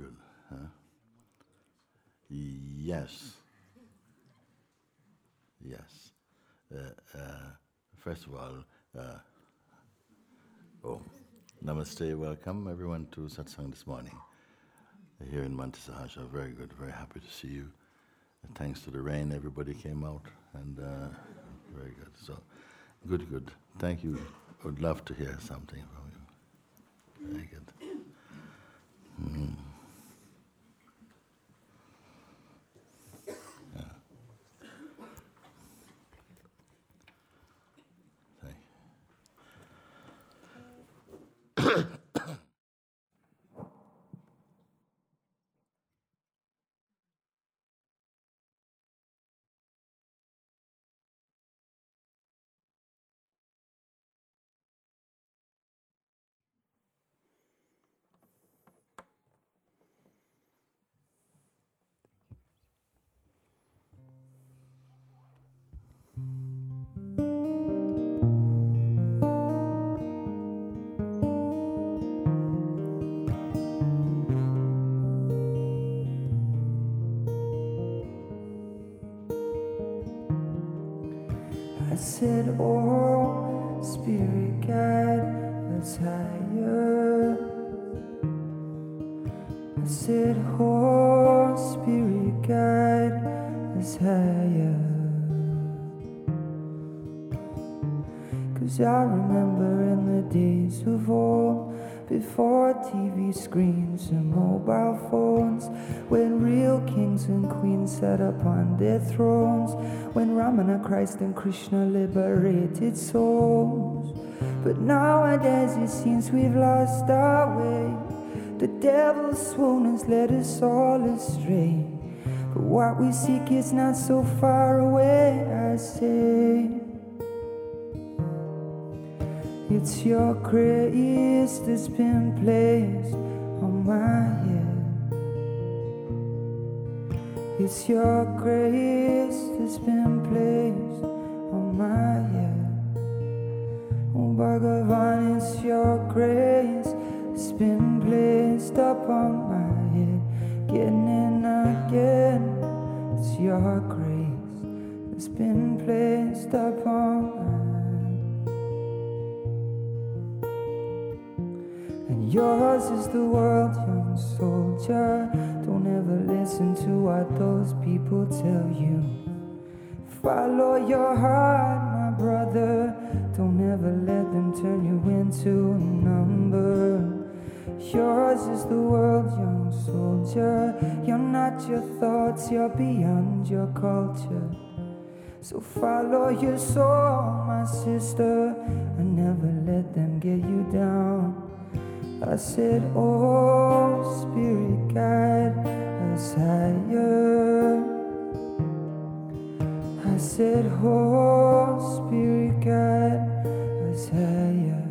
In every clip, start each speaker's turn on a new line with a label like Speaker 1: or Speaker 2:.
Speaker 1: good. Huh? Yes. Yes. Uh, uh, first of all, uh, oh, namaste, welcome everyone to satsang this morning here in Monte Sahaja. Very good, very happy to see you. Thanks to the rain, everybody came out, and uh, very good. So, good, good. Thank you. Would love to hear something from you. Very good. Mm.
Speaker 2: Screens and mobile phones, when real kings and queens sat upon their thrones, when Ramana, Christ, and Krishna liberated souls. But nowadays it seems we've lost our way. The devil's swoon has led us all astray. But what we seek is not so far away, I say. It's your grace that's been placed on my head. It's your grace that's been placed on my head. Oh Bhagavan, it's your grace that's been placed upon my head. Again and again, it's your grace that's been placed upon yours is the world, young soldier. Don't ever listen to what those people tell you. Follow your heart, my brother. Don't ever let them turn you into a number. Yours is the world, young soldier. You're not your thoughts, you're beyond your culture. So follow your soul, my sister, and never let them get you down. I said, Oh, Spirit, guide us higher. I said, Oh, Spirit, guide us higher.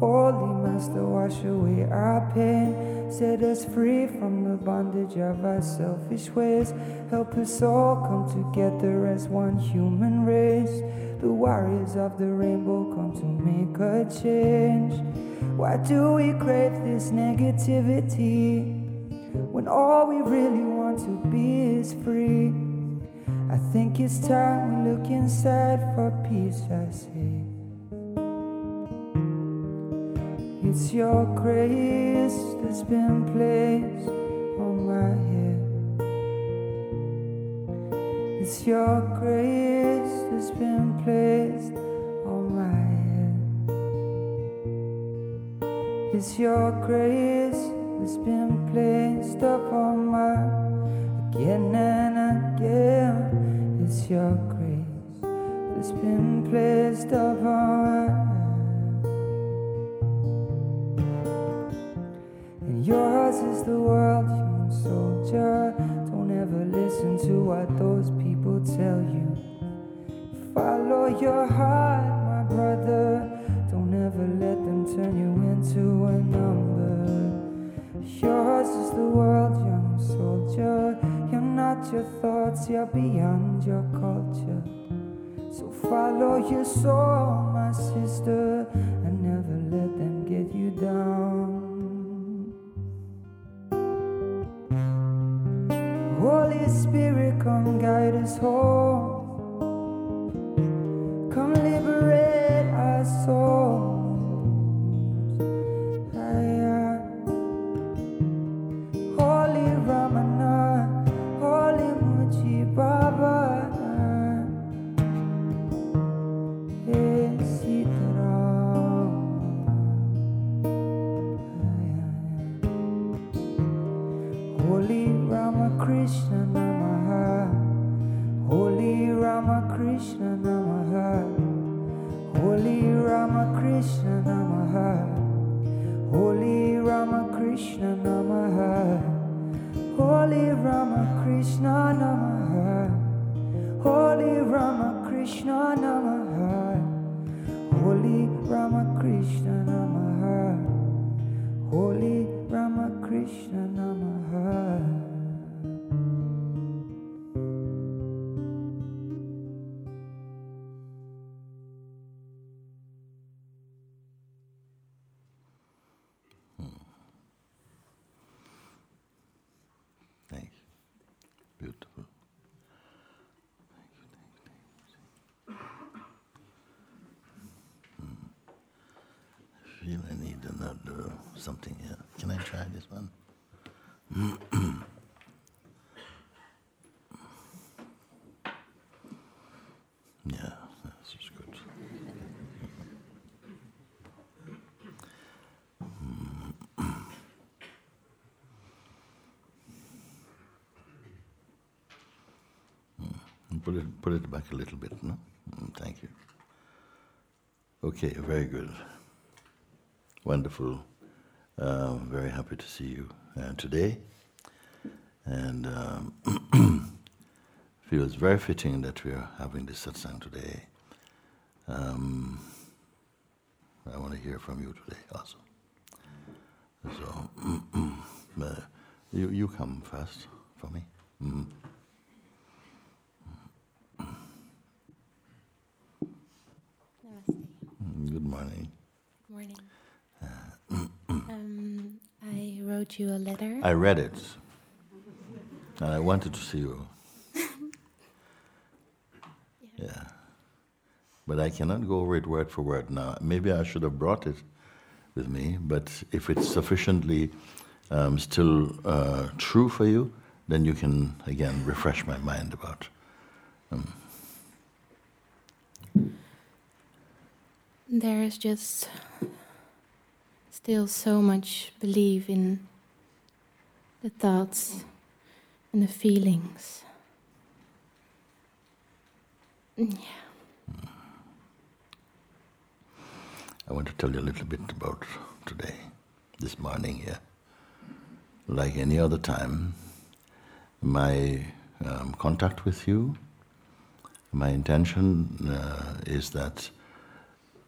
Speaker 2: Holy Master, wash away our pain. Set us free from the bondage of our selfish ways. Help us all come together as one human race. The warriors of the rainbow come to make a change. Why do we crave this negativity when all we really want to be is free? I think it's time we look inside for peace, I say. It's your grace that's been placed on my head. It's your grace that's been placed on my head. It's your grace that's been placed upon my again and again. It's your grace that's been placed upon my. And yours is the world, young soldier. Don't ever listen to what those people tell you. Follow your heart, my brother. Don't ever let them turn you into a number. Yours is the world, young soldier. You're not your thoughts, you're beyond your culture. So follow your soul, my sister, and never let them get you down. Holy Spirit, come guide us home. Come liberate our souls. Krishna Namaha. Holy Rama Krishna Namaha. Holy Rama Krishna Namaha. Holy Rama Krishna Namaha. Holy Rama Krishna Namaha. Holy
Speaker 1: Rama Krishna Namaha. Holy Rama Krishna Namaha. Something here. Can I try this one? yeah, this is good. Put it, put it back a little bit, no? Mm, Thank you. Okay, very good. Wonderful. Uh, very happy to see you uh, today. And um, feels very fitting that we are having this satsang today. Um, I want to hear from you today also. So, uh, you, you come first for me. Mhm.
Speaker 3: Namaste.
Speaker 1: Mm, Good morning.
Speaker 3: Morning. um, I wrote you a letter.
Speaker 1: I read it, and I wanted to see you. Yeah. But I cannot go over it word for word now. Maybe I should have brought it with me, but if it's sufficiently um, still uh, true for you, then you can again refresh my mind about.
Speaker 3: There is just still so much belief in the thoughts and the feelings. Yeah.
Speaker 1: I want to tell you a little bit about today, this morning here. Like any other time, my um, contact with you, my intention uh, is that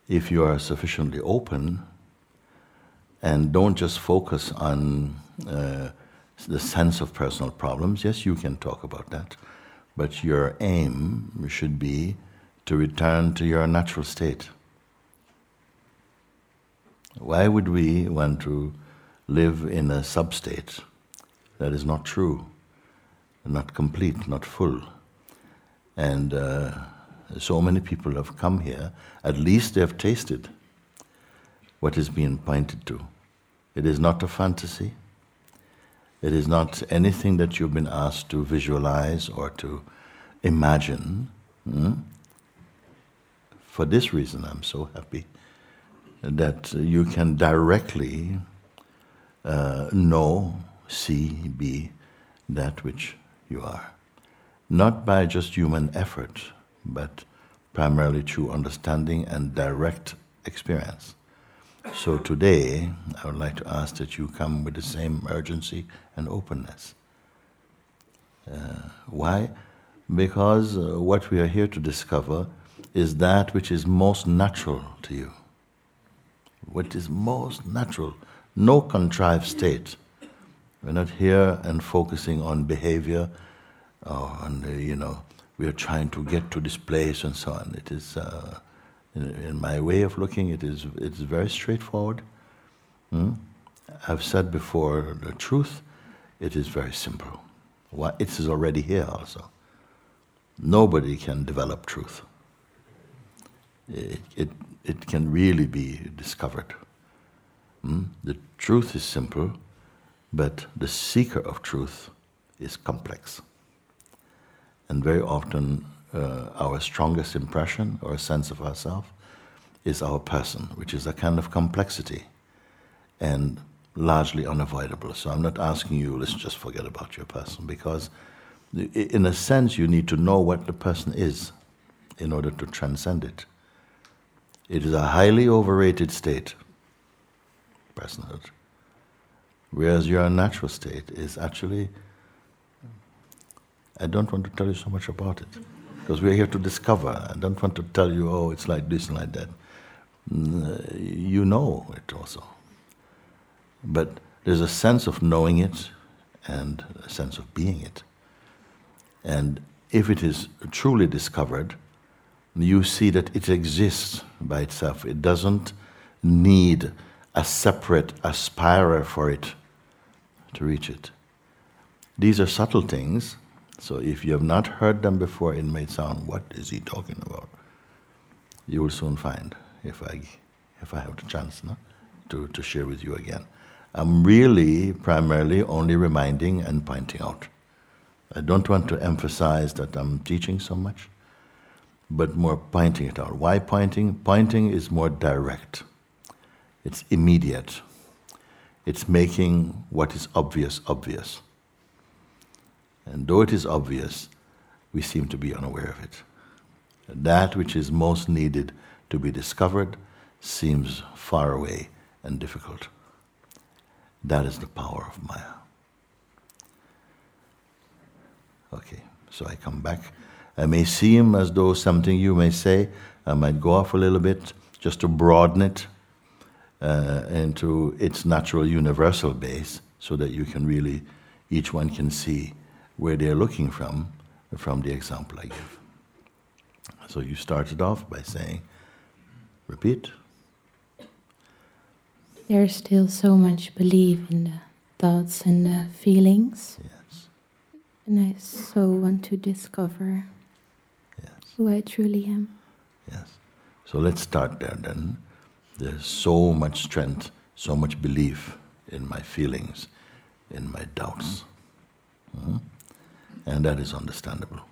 Speaker 1: if you are sufficiently open and don't just focus on uh, the sense of personal problems, yes, you can talk about that, but your aim should be to return to your natural state. Why would we want to live in a substate that is not true, not complete, not full? And uh, so many people have come here, at least they have tasted what is being pointed to. It is not a fantasy. It is not anything that you've been asked to visualize or to imagine. hmm? For this reason, I'm so happy that you can directly uh, know, see, be that which you are. Not by just human effort, but primarily through understanding and direct experience. So today, I would like to ask that you come with the same urgency and openness. Uh, why? Because uh, what we are here to discover is that which is most natural to you what is most natural, no contrived state. We're not here and focusing on behavior or on, you know, we are trying to get to this place and so on. It is, uh, in, in my way of looking, it is, it is very straightforward. Hmm? I've said before the truth, it is very simple. It is already here also. Nobody can develop truth. It, it, it can really be discovered. Hmm? The truth is simple, but the seeker of truth is complex. And very often, uh, our strongest impression or sense of ourselves is our person, which is a kind of complexity and largely unavoidable. So I'm not asking you, let's just forget about your person, because in a sense, you need to know what the person is in order to transcend it. It is a highly overrated state, personhood. Whereas your natural state is actually, I don't want to tell you so much about it, because we're here to discover. I don't want to tell you, oh, it's like this and like that. You know it also. But there's a sense of knowing it and a sense of being it. And if it is truly discovered, you see that it exists by itself. It doesn't need a separate aspirer for it to reach it. These are subtle things, so if you have not heard them before, it may sound, what is he talking about? You will soon find if I, if I have the chance no? to, to share with you again. I'm really primarily only reminding and pointing out. I don't want to emphasize that I'm teaching so much, but more pointing it out. Why pointing? Pointing is more direct, it's immediate, it's making what is obvious obvious. And though it is obvious, we seem to be unaware of it. That which is most needed to be discovered seems far away and difficult. That is the power of Maya. Okay, so I come back. I may seem as though something you may say, I might go off a little bit just to broaden it uh, into its natural universal base so that you can really, each one can see where they're looking from, from the example I give. So you started off by saying, repeat.
Speaker 3: There's still so much belief in the thoughts and the feelings.
Speaker 1: Yes.
Speaker 3: And I so want to discover
Speaker 1: yes.
Speaker 3: who I truly am.
Speaker 1: Yes. So let's start there then. There's so much strength, so much belief in my feelings, in my doubts. Mm-hmm. And that is understandable.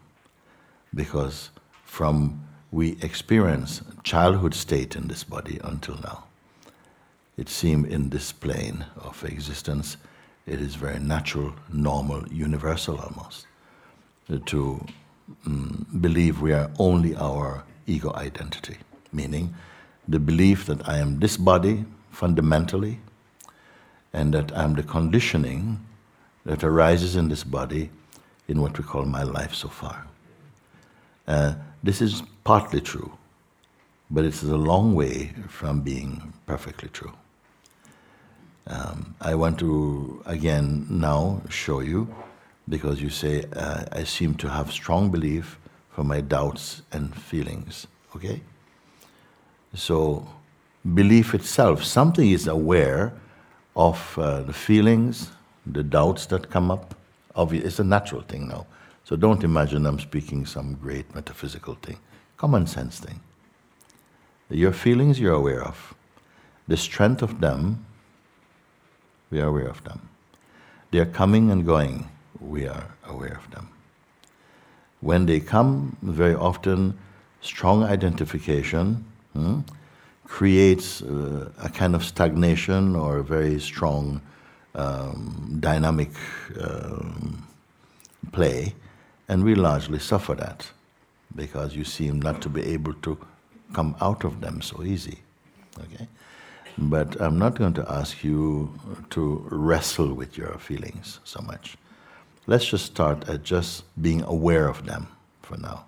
Speaker 1: Because from we experience childhood state in this body until now, it seems in this plane of existence, it is very natural, normal, universal almost, to um, believe we are only our ego identity, meaning the belief that I am this body fundamentally, and that I'm the conditioning that arises in this body in what we call my life so far. Uh, this is partly true, but it's a long way from being perfectly true. Um, I want to again now show you, because you say uh, I seem to have strong belief for my doubts and feelings. Okay? So, belief itself, something is aware of uh, the feelings, the doubts that come up. Obviously, it's a natural thing now. So don't imagine I'm speaking some great metaphysical thing. Common sense thing. Your feelings you're aware of. The strength of them we are aware of them. They are coming and going, we are aware of them. When they come, very often, strong identification hmm, creates uh, a kind of stagnation or a very strong um, dynamic um, play, and we largely suffer that because you seem not to be able to come out of them so easy. Okay? But I'm not going to ask you to wrestle with your feelings so much. Let's just start at just being aware of them for now,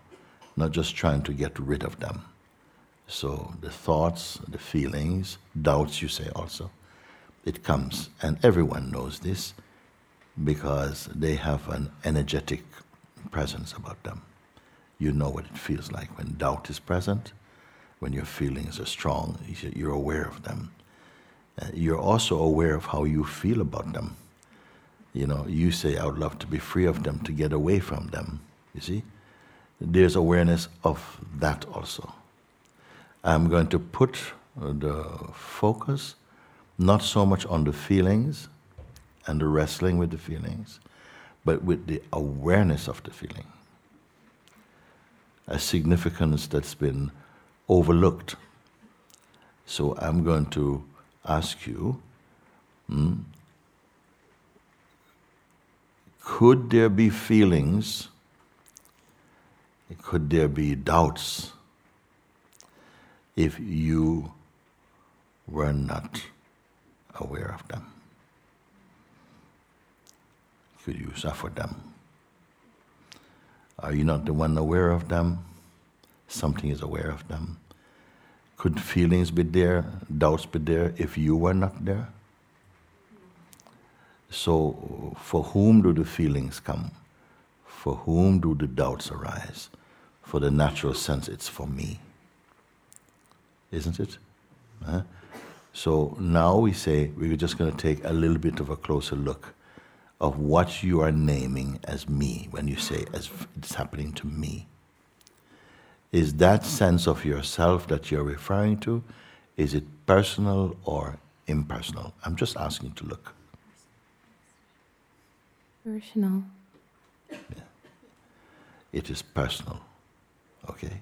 Speaker 1: not just trying to get rid of them. So the thoughts, the feelings, doubts, you say also, it comes. And everyone knows this because they have an energetic presence about them. You know what it feels like when doubt is present, when your feelings are strong, you're aware of them you're also aware of how you feel about them. You know, you say, I would love to be free of them, to get away from them. You see? There's awareness of that also. I'm going to put the focus not so much on the feelings and the wrestling with the feelings, but with the awareness of the feeling. A significance that's been overlooked. So I'm going to ask you hmm, could there be feelings? Could there be doubts if you were not aware of them? Could you suffer them? Are you not the one aware of them? Something is aware of them. Could feelings be there, doubts be there if you were not there? So, for whom do the feelings come? For whom do the doubts arise? For the natural sense, it's for me. Isn't it? Huh? So now we say we're just going to take a little bit of a closer look of what you are naming as me when you say as it's happening to me. Is that sense of yourself that you're referring to, is it personal or impersonal? I'm just asking you to look.
Speaker 3: Personal.
Speaker 1: Yeah. It is personal. Okay?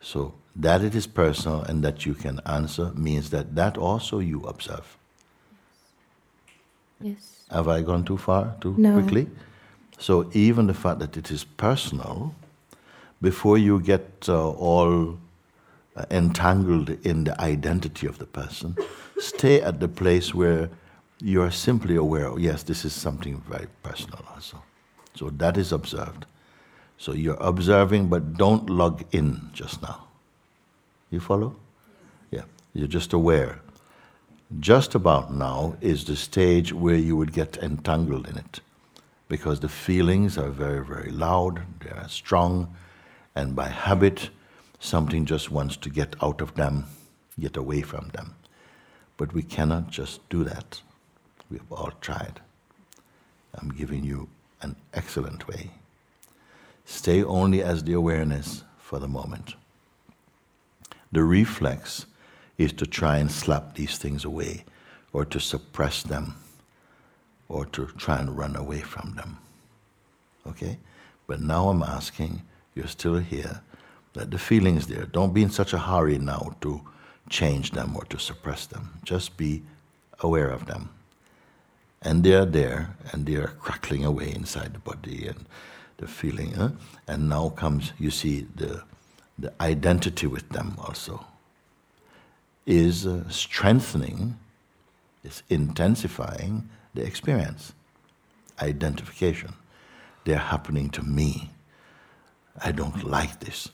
Speaker 1: So that it is personal and that you can answer means that that also you observe.
Speaker 3: Yes.
Speaker 1: Have I gone too far, too
Speaker 3: no.
Speaker 1: quickly? So even the fact that it is personal, before you get uh, all uh, entangled in the identity of the person, stay at the place where you are simply aware, yes, this is something very personal also. So that is observed. So you're observing, but don't log in just now. You follow? Yeah, you're just aware. Just about now is the stage where you would get entangled in it because the feelings are very, very loud, they are strong, and by habit, something just wants to get out of them, get away from them. But we cannot just do that. We have all tried. I'm giving you an excellent way. Stay only as the awareness for the moment. The reflex is to try and slap these things away or to suppress them or to try and run away from them. Okay? But now I'm asking, you're still here, that the feelings there, don't be in such a hurry now to change them or to suppress them. Just be aware of them. And they are there and they are crackling away inside the body and the feeling and now comes you see the the identity with them also. Is uh, strengthening is intensifying the experience. Identification. They're happening to me i don't like this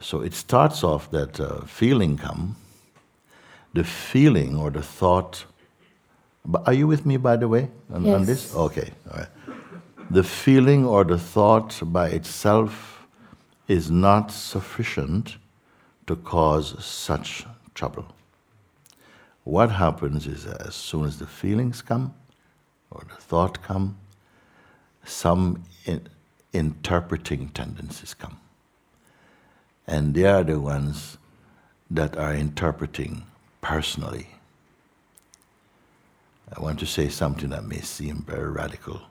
Speaker 1: so it starts off that uh, feeling come the feeling or the thought but are you with me, by the way, on,
Speaker 3: yes.
Speaker 1: on this? Okay, all right. The feeling or the thought by itself is not sufficient to cause such trouble. What happens is as soon as the feelings come or the thought come, some in, interpreting tendencies come. And they are the ones that are interpreting personally I want to say something that may seem very radical.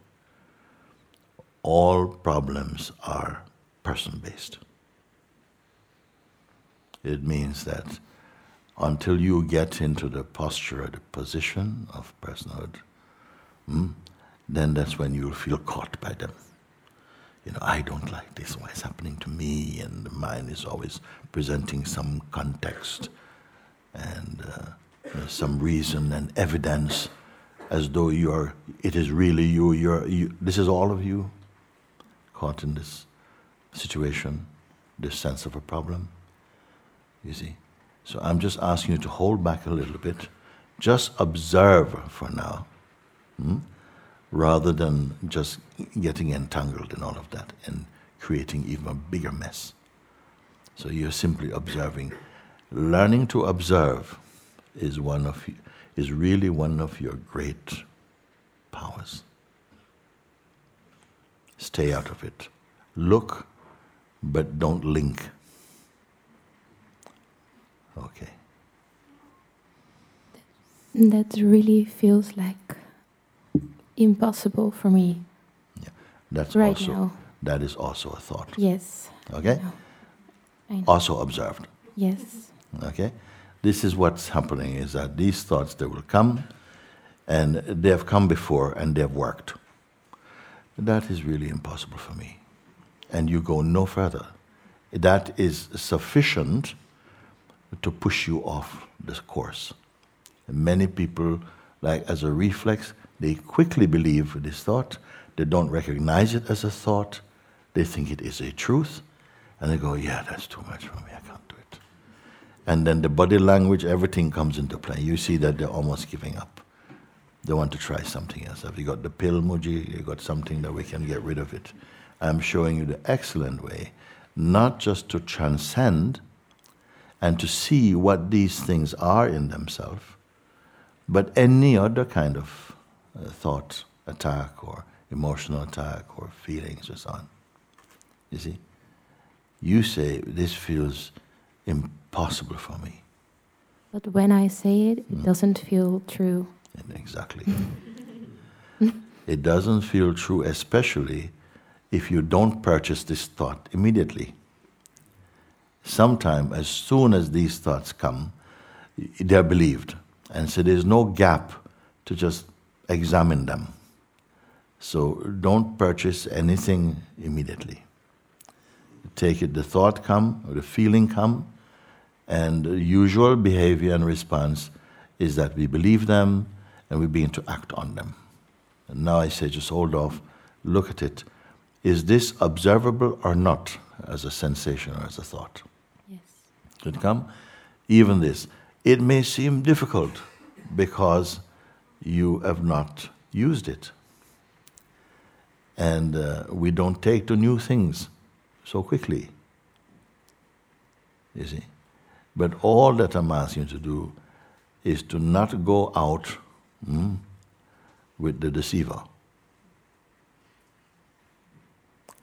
Speaker 1: All problems are person based. It means that until you get into the posture the position of personhood, hmm, then that's when you'll feel caught by them. You know, I don't like this, why is happening to me? And the mind is always presenting some context and uh, you know, some reason and evidence as though you are, it is really you, you're, you, this is all of you caught in this situation, this sense of a problem. You see? So I'm just asking you to hold back a little bit, just observe for now, hmm? Rather than just getting entangled in all of that and creating even a bigger mess. So you're simply observing, learning to observe is one of is really one of your great powers. Stay out of it. Look, but don't link. Okay.
Speaker 3: That really feels like impossible for me.
Speaker 1: Yeah. That's
Speaker 3: right
Speaker 1: also
Speaker 3: now.
Speaker 1: that is also a thought.
Speaker 3: Yes.
Speaker 1: Okay?
Speaker 3: I know.
Speaker 1: Also observed.
Speaker 3: Yes.
Speaker 1: Okay? This is what's happening is that these thoughts they will come and they have come before and they have worked. That is really impossible for me. And you go no further. That is sufficient to push you off this course. Many people, like as a reflex, they quickly believe this thought. They don't recognize it as a thought. They think it is a truth. And they go, yeah, that's too much for me. I can't do it. And then the body language, everything comes into play. You see that they're almost giving up. They want to try something else. Have you got the pill, Mooji? You got something that we can get rid of it. I'm showing you the excellent way, not just to transcend and to see what these things are in themselves, but any other kind of uh, thought attack or emotional attack or feelings or so on. You see? You say, this feels impossible for me.
Speaker 3: But when I say it, it
Speaker 1: Mm.
Speaker 3: doesn't feel true.
Speaker 1: And Exactly. it doesn't feel true, especially if you don't purchase this thought immediately. Sometime, as soon as these thoughts come, they're believed. And so there's no gap to just examine them. So don't purchase anything immediately. Take it, the thought come, or the feeling come, and the usual behavior and response is that we believe them and we begin to act on them. And now I say, just hold off, look at it. Is this observable or not as a sensation or as a thought?
Speaker 3: Yes.
Speaker 1: It come. Even this. It may seem difficult because you have not used it. And uh, we don't take to new things so quickly. You see? But all that I'm asking you to do is to not go out mm, with the deceiver.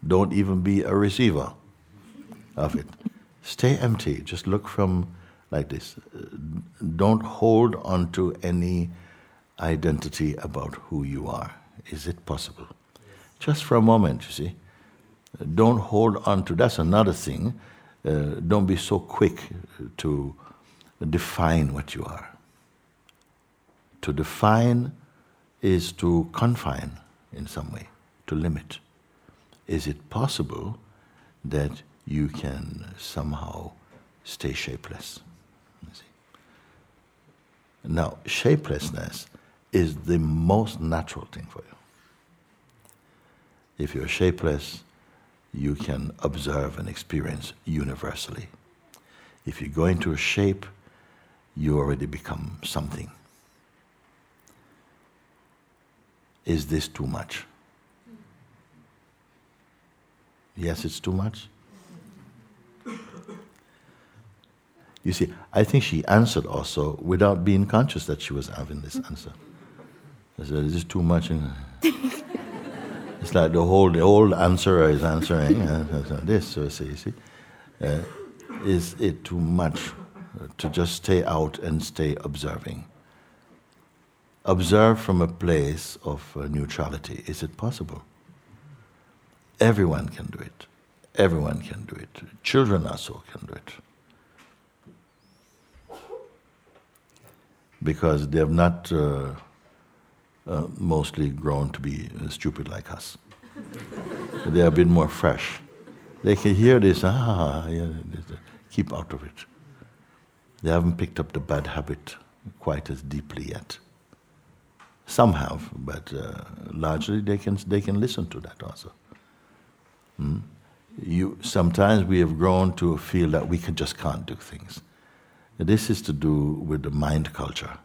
Speaker 1: Don't even be a receiver of it. Stay empty. Just look from like this. Don't hold on to any identity about who you are. Is it possible? Just for a moment, you see. Don't hold on to that's another thing. Uh, don't be so quick to define what you are. To define is to confine in some way, to limit. Is it possible that you can somehow stay shapeless? Now, shapelessness is the most natural thing for you. If you're shapeless, you can observe and experience universally. If you go into a shape, you already become something. Is this too much? Yes, it's too much. You see, I think she answered also without being conscious that she was having this answer. I said, "Is this too much?" it's like the whole the whole answerer is answering uh, this. So see, see, uh, is it too much to just stay out and stay observing? Observe from a place of uh, neutrality. Is it possible? Everyone can do it. Everyone can do it. Children also can do it. Because they have not uh, uh, mostly grown to be uh, stupid like us. they have been more fresh. They can hear this, ah, yeah, keep out of it. They haven't picked up the bad habit quite as deeply yet. Some have, but uh, largely they can, they can listen to that also. Hmm? You, sometimes we have grown to feel that we can, just can't do things. This is to do with the mind culture.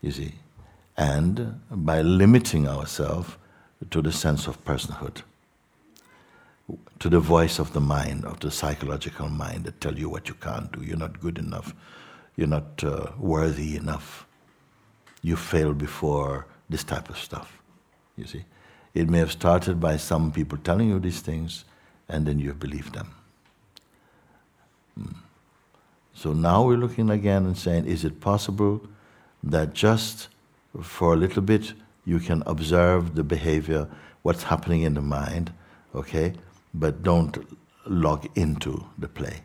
Speaker 1: You see? And by limiting ourselves to the sense of personhood, to the voice of the mind, of the psychological mind that tell you what you can't do, you're not good enough, you're not uh, worthy enough. You failed before this type of stuff. You see, it may have started by some people telling you these things, and then you have believed them. Hmm. So now we're looking again and saying, is it possible that just for a little bit you can observe the behavior, what's happening in the mind, okay, but don't log into the play?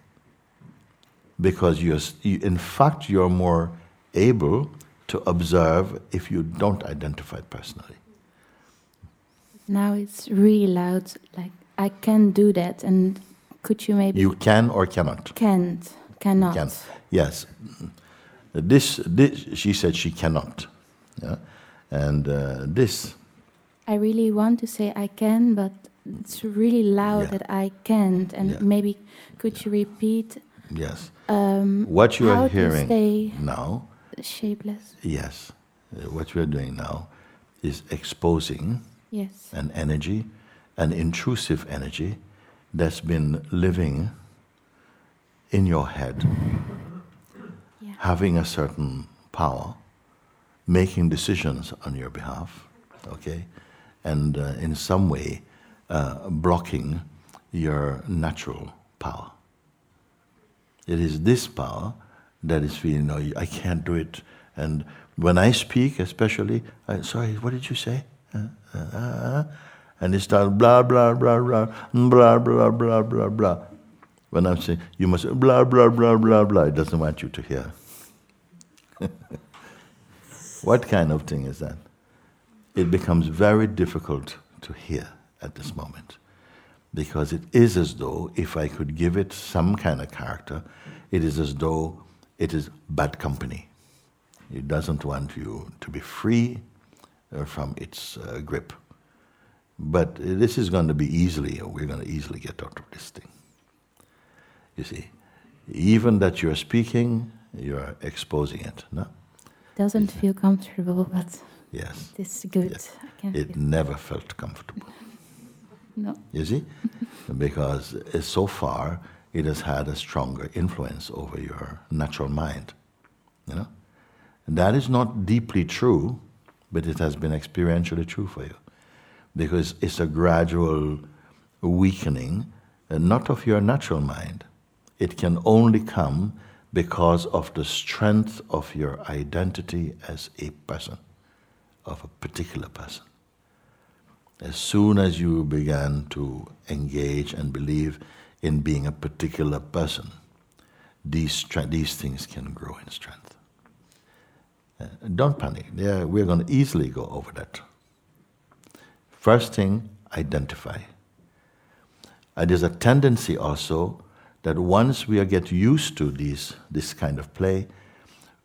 Speaker 1: Because you're, in fact, you're more able to observe if you don't identify personally.
Speaker 3: Now it's really loud, like I can do that, and could you maybe.
Speaker 1: You can or cannot?
Speaker 3: Can't. Cannot. Can.
Speaker 1: Yes. This, this, she said she cannot. Yeah? And uh, this.
Speaker 3: I really want to say I can, but it's really loud yeah. that I can't. And yeah. maybe could you repeat?
Speaker 1: Yes.
Speaker 3: Um,
Speaker 1: what you are hearing now.
Speaker 3: Shapeless.
Speaker 1: Yes. Uh, what we are doing now is exposing
Speaker 3: yes.
Speaker 1: an energy, an intrusive energy that's been living in your head, yeah. having a certain power, making decisions on your behalf, okay, and uh, in some way uh, blocking your natural power. It is this power that is feeling, no, I can't do it. And when I speak, especially, I, sorry, what did you say? Uh, uh, uh and it starts blah, blah, blah, blah, blah, blah, blah, blah, blah. When I'm saying, you must blah, blah, blah, blah, blah, it doesn't want you to hear. What kind of thing is that? It becomes very difficult to hear at this moment because it is as though if I could give it some kind of character, it is as though it is bad company. It doesn't want you to be free uh, from its uh, grip. But this is going to be easily, we're going to easily get out of this thing. You see, even that you're speaking, you're exposing it. No,
Speaker 3: doesn't feel comfortable, but
Speaker 1: yes,
Speaker 3: it's good. Yes.
Speaker 1: it never felt comfortable.
Speaker 3: no,
Speaker 1: you see, because so far it has had a stronger influence over your natural mind. You know, and that is not deeply true, but it has been experientially true for you, because it's a gradual weakening, uh, not of your natural mind, it can only come because of the strength of your identity as a person, of a particular person. As soon as you began to engage and believe in being a particular person, these, these things can grow in strength. Uh, don't panic. Yeah, we're going to easily go over that. First thing, identify. And there's a tendency also that once we get used to these, this kind of play,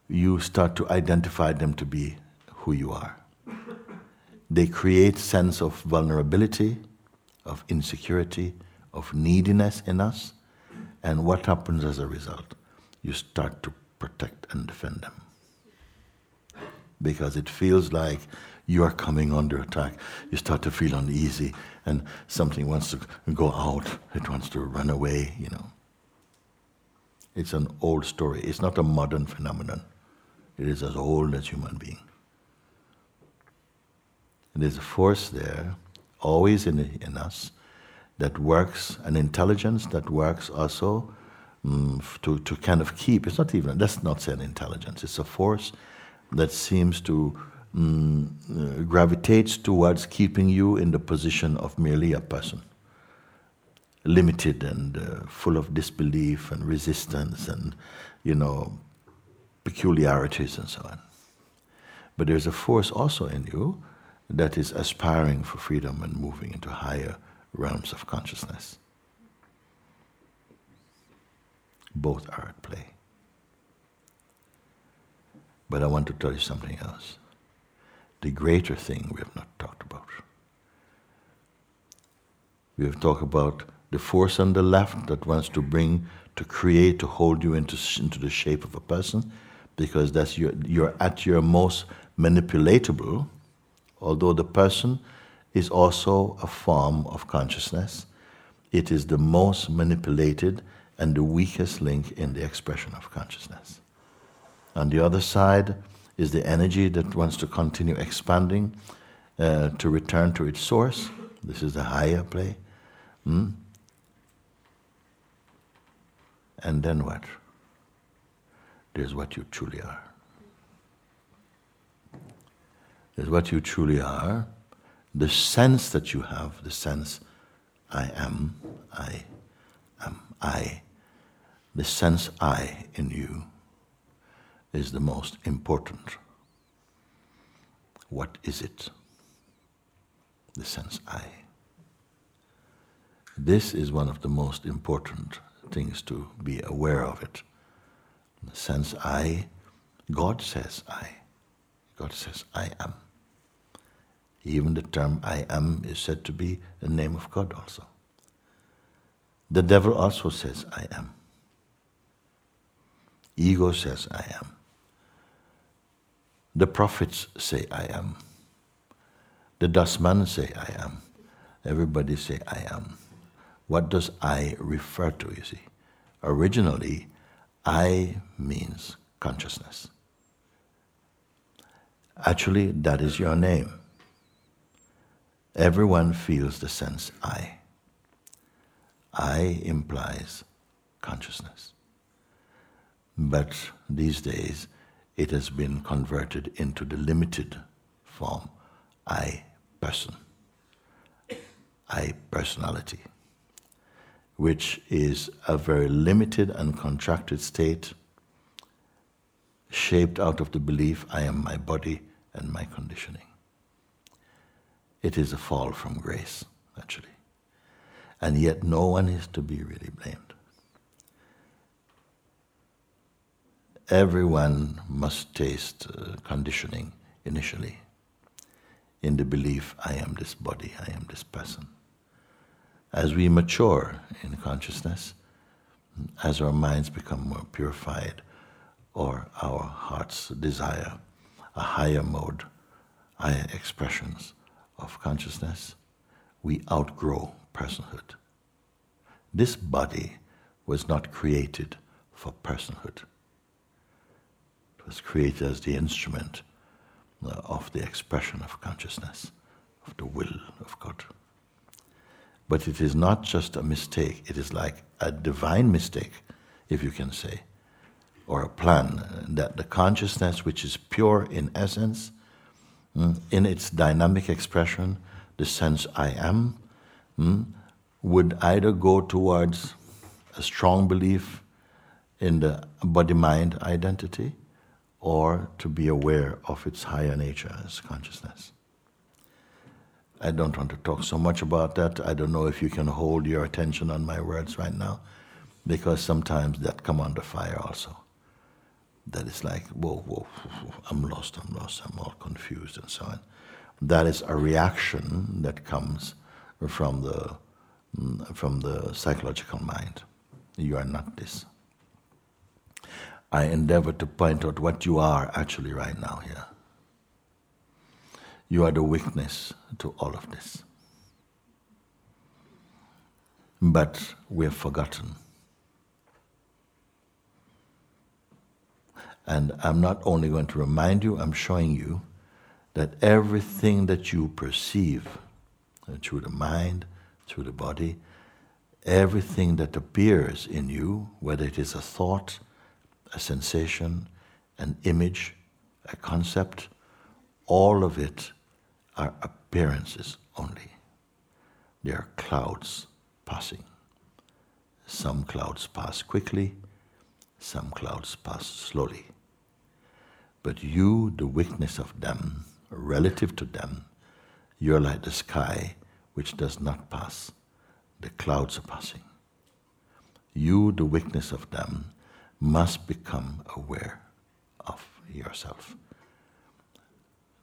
Speaker 1: you start to identify them to be who you are. They create sense of vulnerability, of insecurity, of neediness in us, and what happens as a result? You start to protect and defend them. Because it feels like you are coming under attack. You start to feel uneasy, and something wants to go out, it wants to run away, you know. It's an old story. It's not a modern phenomenon. It is as old as human being. And there's a force there, always in, in us, that works, an intelligence that works also um, to, to kind of keep, it's not even, let's not say an intelligence, it's a force that seems to um, uh, gravitates towards keeping you in the position of merely a person limited and uh, full of disbelief and resistance and, you know, peculiarities and so on. But there's a force also in you that is aspiring for freedom and moving into higher realms of consciousness. Both are at play. But I want to tell you something else. The greater thing we have not talked about. We have talked about the force on the left that wants to bring, to create, to hold you into, into the shape of a person, because that's your, you're at your most manipulatable, although the person is also a form of consciousness. It is the most manipulated and the weakest link in the expression of consciousness. On the other side is the energy that wants to continue expanding uh, to return to its source. This is the higher play. Hmm? And then what? There's what you truly are. There's what you truly are. The sense that you have, the sense I am, I am, I. The sense I in you is the most important. What is it? The sense I. This is one of the most important things to be aware of it. Sense I, God says I. God says I am. Even the term I am is said to be a name of God also. The devil also says I am. Ego says I am. The prophets say I am. The dustman say I am. Everybody say I am. What does I refer to, you see? Originally, I means consciousness. Actually, that is your name. Everyone feels the sense I. I implies consciousness. But these days, it has been converted into the limited form I person, I personality, which is a very limited and contracted state shaped out of the belief I am my body and my conditioning. It is a fall from grace, actually. And yet, no one is to be really blamed. everyone must taste uh, conditioning initially in the belief I am this body, I am this person. As we mature in consciousness, as our minds become more purified, or our hearts desire a higher mode, higher expressions of consciousness, we outgrow personhood. This body was not created for personhood It was created as the instrument uh, of the expression of consciousness, of the will of God. But it is not just a mistake, it is like a divine mistake, if you can say, or a plan that the consciousness, which is pure in essence, mm, in its dynamic expression, the sense I am, mm, would either go towards a strong belief in the body mind identity or to be aware of its higher nature as consciousness. I don't want to talk so much about that. I don't know if you can hold your attention on my words right now, because sometimes that come under fire also. That is like, whoa, whoa, whoa, I'm lost, I'm lost, I'm all confused, and so on. That is a reaction that comes from the mm, from the psychological mind. You are not this. I endeavor to point out what you are actually right now here. You are the witness to all of this. But we have forgotten. And I'm not only going to remind you, I'm showing you that everything that you perceive uh, through the mind, through the body, everything that appears in you, whether it is a thought, a sensation, an image, a concept, all of it are appearances only. They are clouds passing. Some clouds pass quickly, some clouds pass slowly. But you, the witness of them, relative to them, you're like the sky which does not pass. The clouds are passing. You, the witness of them, must become aware of yourself.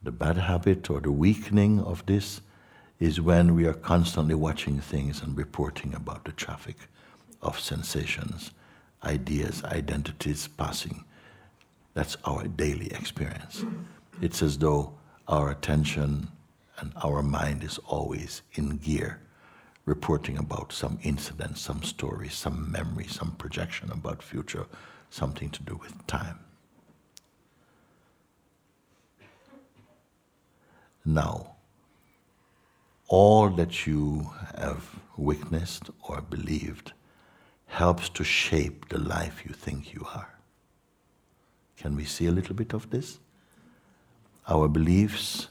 Speaker 1: The bad habit or the weakening of this is when we are constantly watching things and reporting about the traffic of sensations, ideas, identities passing. That's our daily experience. It's as though our attention and our mind is always in gear reporting about some incident, some story, some memory, some projection about future, something to do with time. Now, all that you have witnessed or believed helps to shape the life you think you are. Can we see a little bit of this? Our beliefs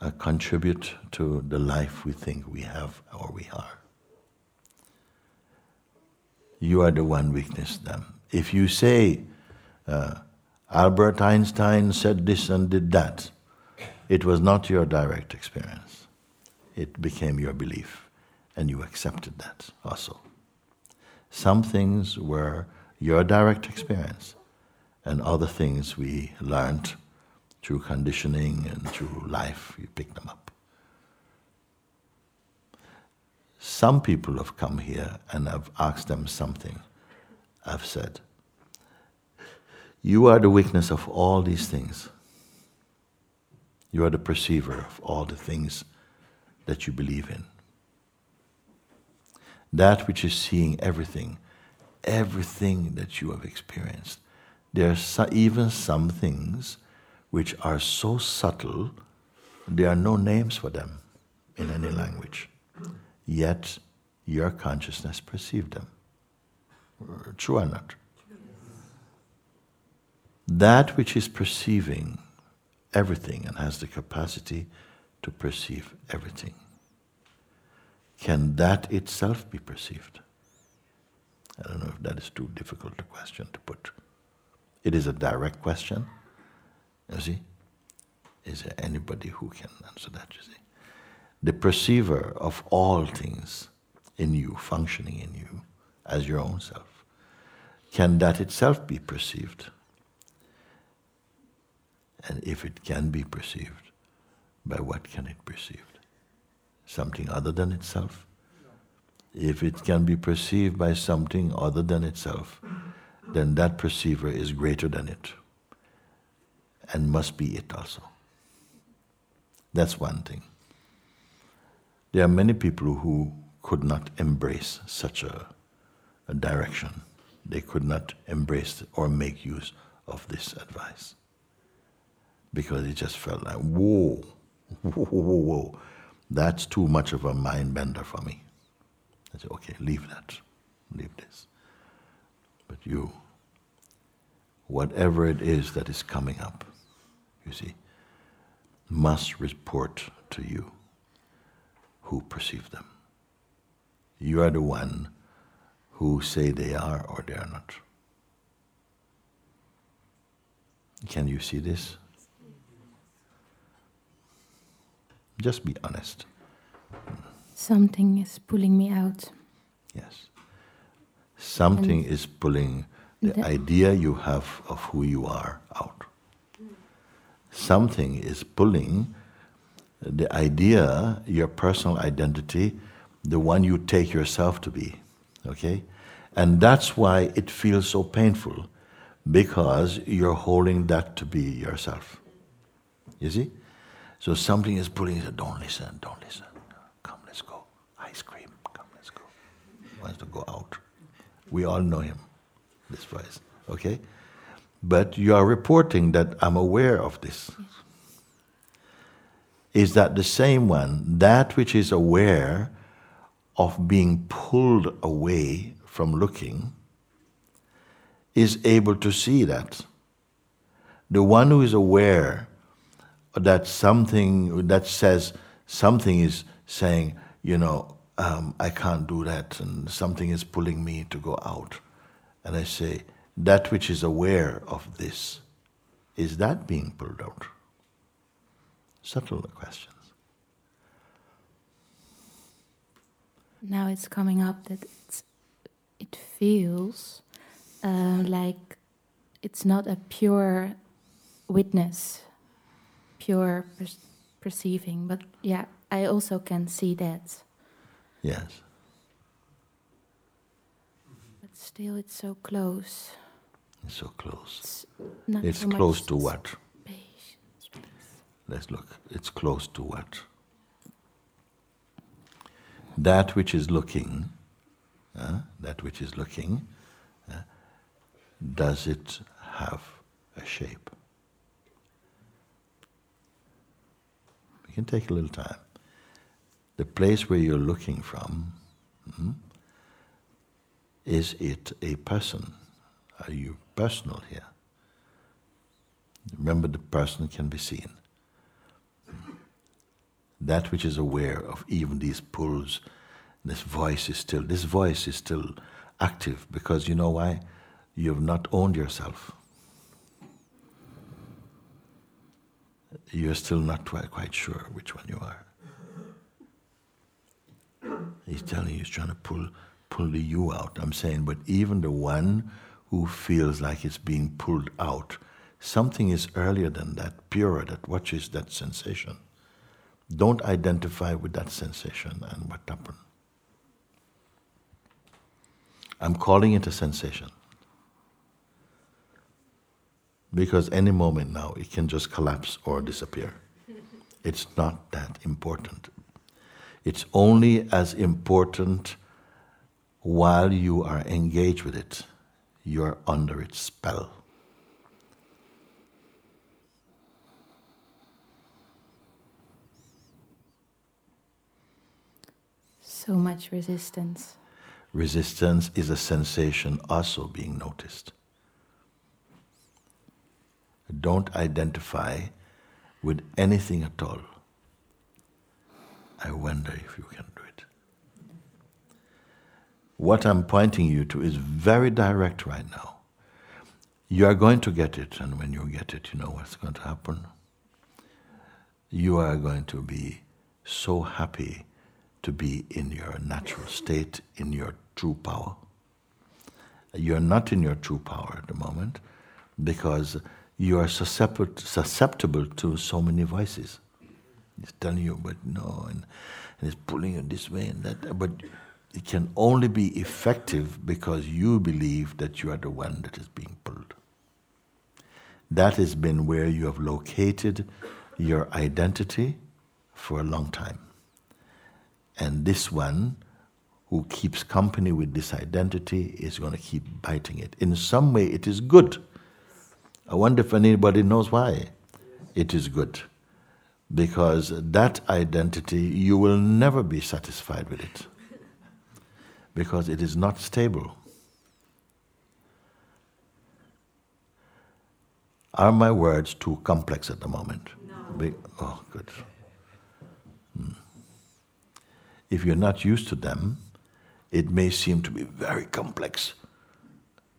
Speaker 1: uh, contribute to the life we think we have or we are. You are the one witness them. If you say, uh, Albert Einstein said this and did that, it was not your direct experience. It became your belief, and you accepted that also. Some things were your direct experience, and other things we learned through conditioning and through life, you pick them up. Some people have come here and I've asked them something. I've said, You are the witness of all these things. You are the perceiver of all the things that you believe in. That which is seeing everything, everything that you have experienced. There are even some things which are so subtle, there are no names for them in any language. Yet your consciousness perceived them. True or not? That which is perceiving everything and has the capacity to perceive everything, can that itself be perceived? I don't know if that is too difficult a question to put. It is a direct question. You see? Is there anybody who can answer that, you see? The perceiver of all things in you, functioning in you, as your own self, can that itself be perceived? And if it can be perceived, by what can it be perceived? Something other than itself? If it can be perceived by something other than itself, then that perceiver is greater than it and must be it also. That's one thing. There are many people who could not embrace such a, a direction. They could not embrace or make use of this advice because it just felt like, whoa, whoa, whoa, whoa, that's too much of a mind bender for me. I said, okay, leave that, leave this. But you, whatever it is that is coming up, you see, must report to you who perceive them. You are the one who say they are or they are not. Can you see this? Just be honest.
Speaker 3: Something is pulling me out.
Speaker 1: Yes. Something and is pulling the, the idea you have of who you are out. Something is pulling the idea, your personal identity, the one you take yourself to be. Okay? And that's why it feels so painful, because you're holding that to be yourself. You see? So something is pulling you, don't listen, don't listen. Come, let's go. Ice cream, come, let's go. He wants to go out. We all know him, this voice. Okay? But you are reporting that I'm aware of this. Is that the same one, that which is aware of being pulled away from looking, is able to see that. The one who is aware that something that says something is saying, you know, um, I can't do that, and something is pulling me to go out. And I say, that which is aware of this, is that being pulled out? Subtle questions.
Speaker 3: Now it's coming up that it feels uh, like it's not a pure witness pure per perceiving. But yeah, I also can see that.
Speaker 1: Yes.
Speaker 3: But still, it's so close.
Speaker 1: It's so close.
Speaker 3: It's, not
Speaker 1: it's
Speaker 3: so
Speaker 1: close to what?
Speaker 3: Patience.
Speaker 1: Let's look. It's close to what? That which is looking, uh, that which is looking, uh, does it have a shape? Can take a little time. The place where you're looking from, hmm, is it a person? Are you personal here? Remember, the person can be seen. That which is aware of even these pulls, this voice is still, this voice is still active because you know why? You have not owned yourself. You're still not quite sure which one you are. He's telling you, he's trying to pull, pull the you out. I'm saying, but even the one who feels like it's being pulled out, something is earlier than that, purer, that watches that sensation. Don't identify with that sensation and what happened. I'm calling it a sensation. Because any moment now it can just collapse or disappear. It's not that important. It's only as important while you are engaged with it. You're under its spell.
Speaker 3: So much resistance.
Speaker 1: Resistance is a sensation also being noticed. Don't identify with anything at all. I wonder if you can do it. What I'm pointing you to is very direct right now. You are going to get it, and when you get it, you know what's going to happen. You are going to be so happy to be in your natural state, in your true power. You're not in your true power at the moment because you are susceptible to so many voices. It's telling you, but no, and, and it's pulling you this way and that. But it can only be effective because you believe that you are the one that is being pulled. That has been where you have located your identity for a long time. And this one, who keeps company with this identity, is going to keep biting it. In some way, it is good. I wonder if anybody knows why it is good. Because that identity, you will never be satisfied with it. Because it is not stable. Are my words too complex at the moment?
Speaker 3: No.
Speaker 1: oh, good. Hmm if you're not used to them, it may seem to be very complex.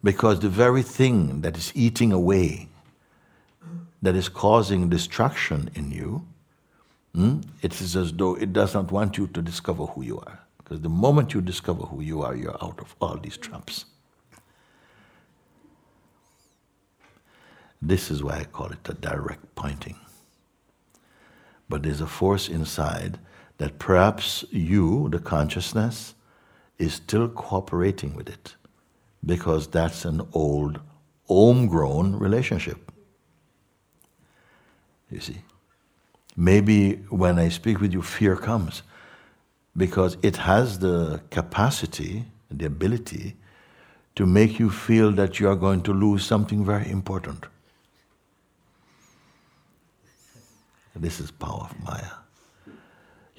Speaker 1: Because the very thing that is eating away, that is causing destruction in you, hmm, it is as though it does not want you to discover who you are. Because the moment you discover who you are, you're out of all these traps. This is why I call it a direct pointing. But there's a force inside that perhaps you, the consciousness, is still cooperating with it because that's an old, homegrown relationship. You see? Maybe when I speak with you, fear comes because it has the capacity, the ability to make you feel that you are going to lose something very important. This is power of Maya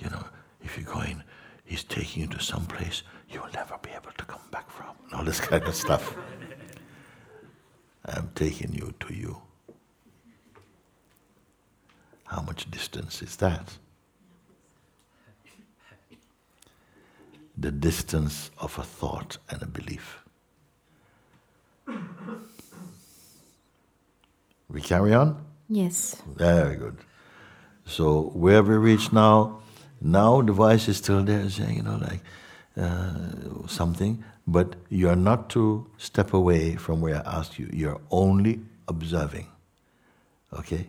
Speaker 1: you know, if you're going, he's taking you to some place you'll never be able to come back from, and all this kind of stuff. I'm taking you to you. How much distance is that? The distance of a thought and a belief. We carry on?
Speaker 3: Yes.
Speaker 1: Very good. So, where we reach now, now the voice is still there saying, you know, like uh, something, but you are not to step away from where I asked you. You're only observing. Okay?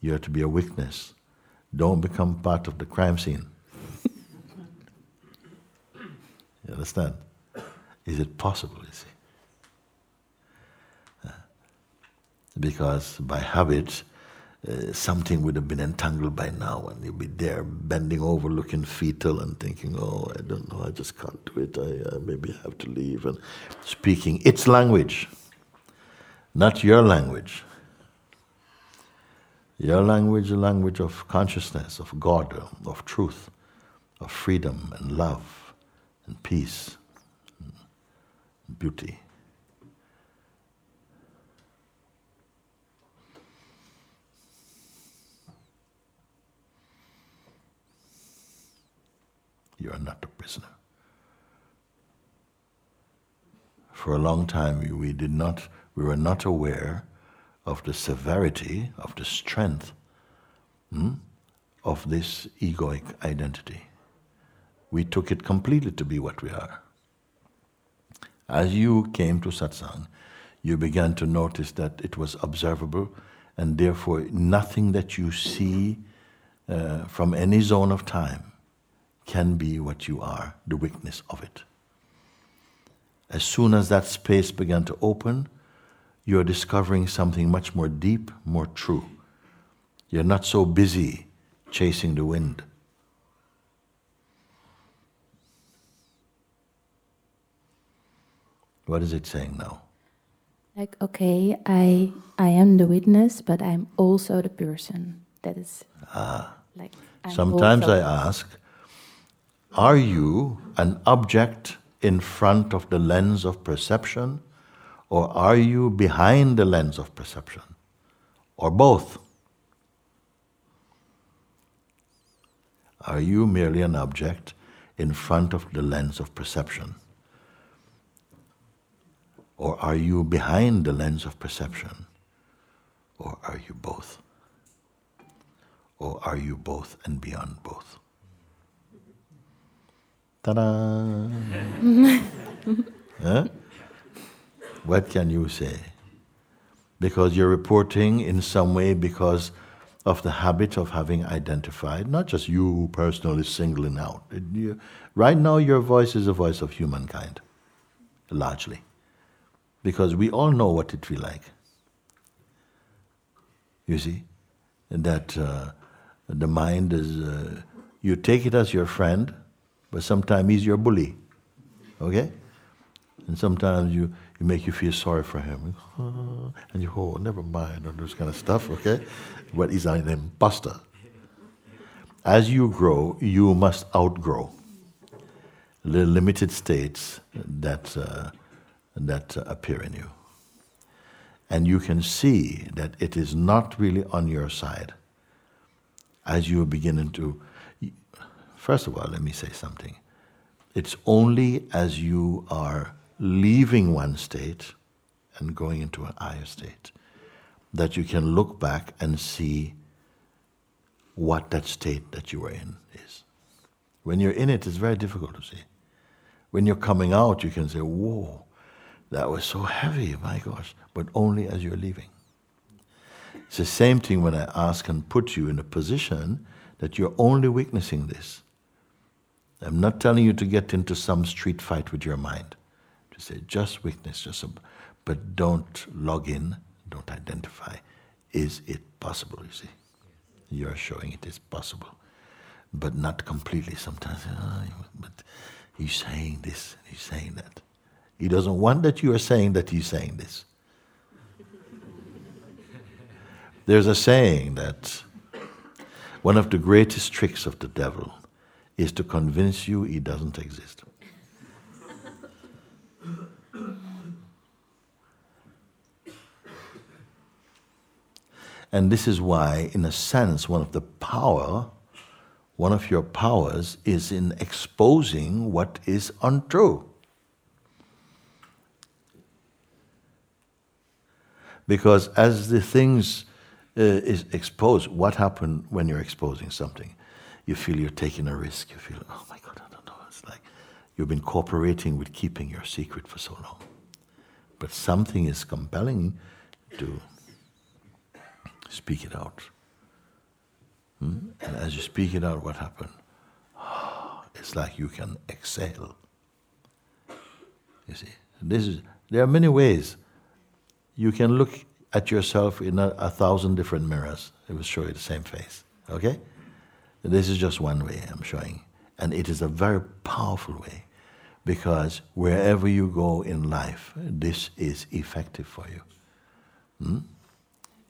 Speaker 1: You are to be a witness. Don't become part of the crime scene. you understand? Is it possible, you see? Uh, because by habit, uh, something would have been entangled by now, and you'd be there bending over, looking fetal, and thinking, "Oh, I don't know, I just can't do it. I uh, maybe have to leave." And speaking its language, not your language. Your language, a language of consciousness, of God, of truth, of freedom and love and peace and beauty. You are not a prisoner. For a long time, we, did not, we were not aware of the severity, of the strength hmm, of this egoic identity. We took it completely to be what we are. As you came to satsang, you began to notice that it was observable, and therefore nothing that you see uh, from any zone of time can be what you are, the witness of it. As soon as that space began to open, you're discovering something much more deep, more true. You're not so busy chasing the wind. What is it saying now?
Speaker 3: Like, okay, I I am the witness, but I'm also the person. That is
Speaker 1: ah.
Speaker 3: like.
Speaker 1: I'm Sometimes I ask, are you an object in front of the lens of perception? Or are you behind the lens of perception? Or both? Are you merely an object in front of the lens of perception? Or are you behind the lens of perception? Or are you both? Or are you both and beyond both? What can you say? Because you're reporting in some way because of the habit of having identified, not just you personally singling out. Right now, your voice is a voice of humankind, largely. Because we all know what it feels like. You see? That uh, the mind is, uh, you take it as your friend, but sometimes he's your bully. Okay? And sometimes you, it make you feel sorry for him. And you oh, never mind, all this kind of stuff, okay? But he's an imposter. As you grow, you must outgrow the limited states that, uh, that appear in you. And you can see that it is not really on your side as you are beginning to. First of all, let me say something. It's only as you are leaving one state and going into an higher state, that you can look back and see what that state that you were in is. When you're in it, it's very difficult to see. When you're coming out, you can say, Whoa, that was so heavy, my gosh, but only as you're leaving. It's the same thing when I ask and put you in a position that you're only witnessing this. I'm not telling you to get into some street fight with your mind say just witness, just a, but don't log in, don't identify. Is it possible? You see, you're showing it is possible, but not completely. Sometimes, oh, but he's saying this, he's saying that. He doesn't want that you are saying that he's saying this. There's a saying that one of the greatest tricks of the devil is to convince you it doesn't exist. And this is why, in a sense, one of the power, one of your powers is in exposing what is untrue. Because as the things uh, is exposed, what happens when you're exposing something? You feel you're taking a risk. You feel, oh my God, I don't know. It's like you've been cooperating with keeping your secret for so long. But something is compelling to speak it out. Hmm? And as you speak it out, what happens? It's like you can exhale. You see, this is, there are many ways. You can look at yourself in a, a thousand different mirrors. It will show you the same face. Okay? This is just one way I'm showing. And it is a very powerful way because wherever you go in life, this is effective for you. Hmm?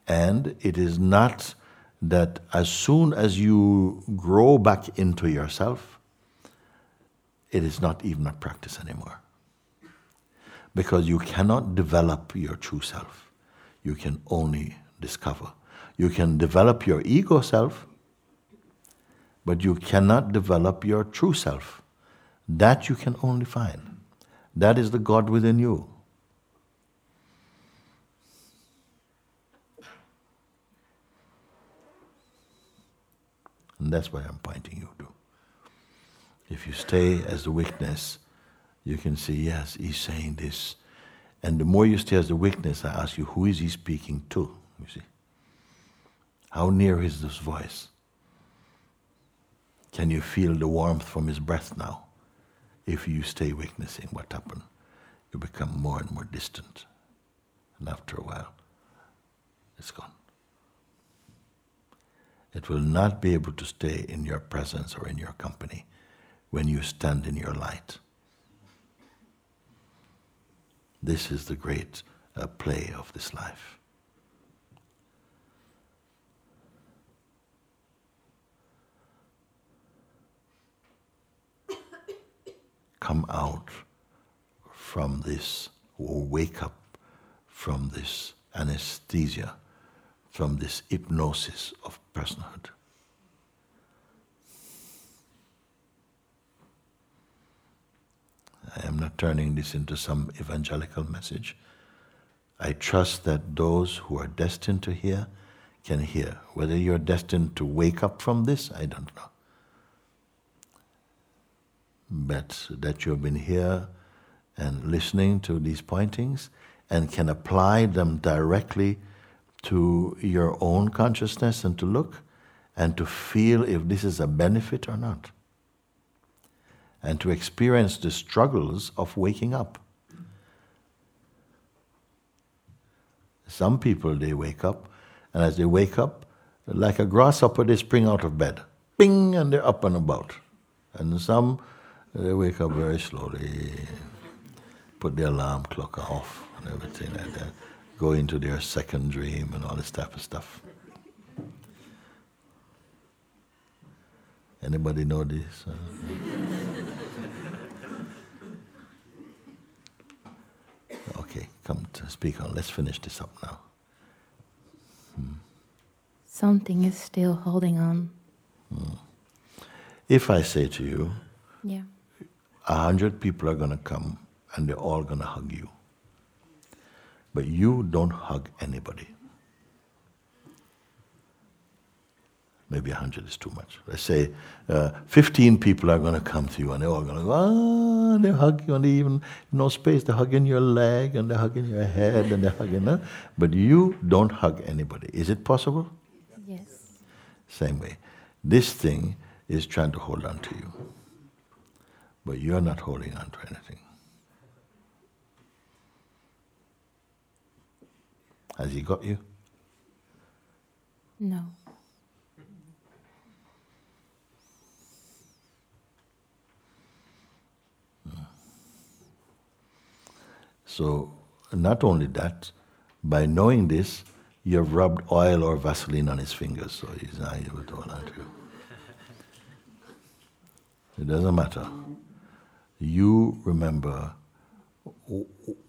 Speaker 1: And it is not that as soon as you grow back into yourself, it is not even a practice anymore. Because you cannot develop your true self. You can only discover. You can develop your ego self, but you cannot develop your true self. That you can only find. That is the God within you. And that's why I'm pointing you to. If you stay as the witness, you can see, yes, he's saying this. And the more you stay as the witness, I ask you, who is he speaking to? You see? How near is this voice? Can you feel the warmth from his breath now? If you stay witnessing what happened, you become more and more distant. And after a while, it's gone. It will not be able to stay in your presence or in your company when you stand in your light. This is the great uh, play of this life. Come out from this, or wake up from this anesthesia, from this hypnosis of personhood. I am not turning this into some evangelical message. I trust that those who are destined to hear can hear. Whether you're destined to wake up from this, I don't know. But that you've been here and listening to these pointings and can apply them directly to your own consciousness and to look and to feel if this is a benefit or not. And to experience the struggles of waking up. Some people, they wake up, and as they wake up, like a grasshopper, they spring out of bed. Bing, and they're up and about. And some, they wake up very slowly, put the alarm clock off, and everything like that go into their second dream and all this type of stuff. Anybody know this? Uh, okay, come to speak on. Let's finish this up now.
Speaker 3: Hmm. Something is still holding on.
Speaker 1: Hmm. If I say to you,
Speaker 3: yeah,
Speaker 1: a hundred people are going to come and they're all going to hug you. But you don't hug anybody. Maybe a 100 is too much. Let's say uh, 15 people are going to come to you and they're all going to go, ah, they hug you and they even, no space, they're hugging your leg and they're hugging your head and they're hugging, huh? but you don't hug anybody. Is it possible?
Speaker 3: Yes.
Speaker 1: Same way. This thing is trying to hold on to you, but you're not holding on to anything. Has he got you?
Speaker 3: No.
Speaker 1: So, not only that, by knowing this, you have rubbed oil or Vaseline on his fingers, so he's not able to hold on to you. It doesn't matter. You remember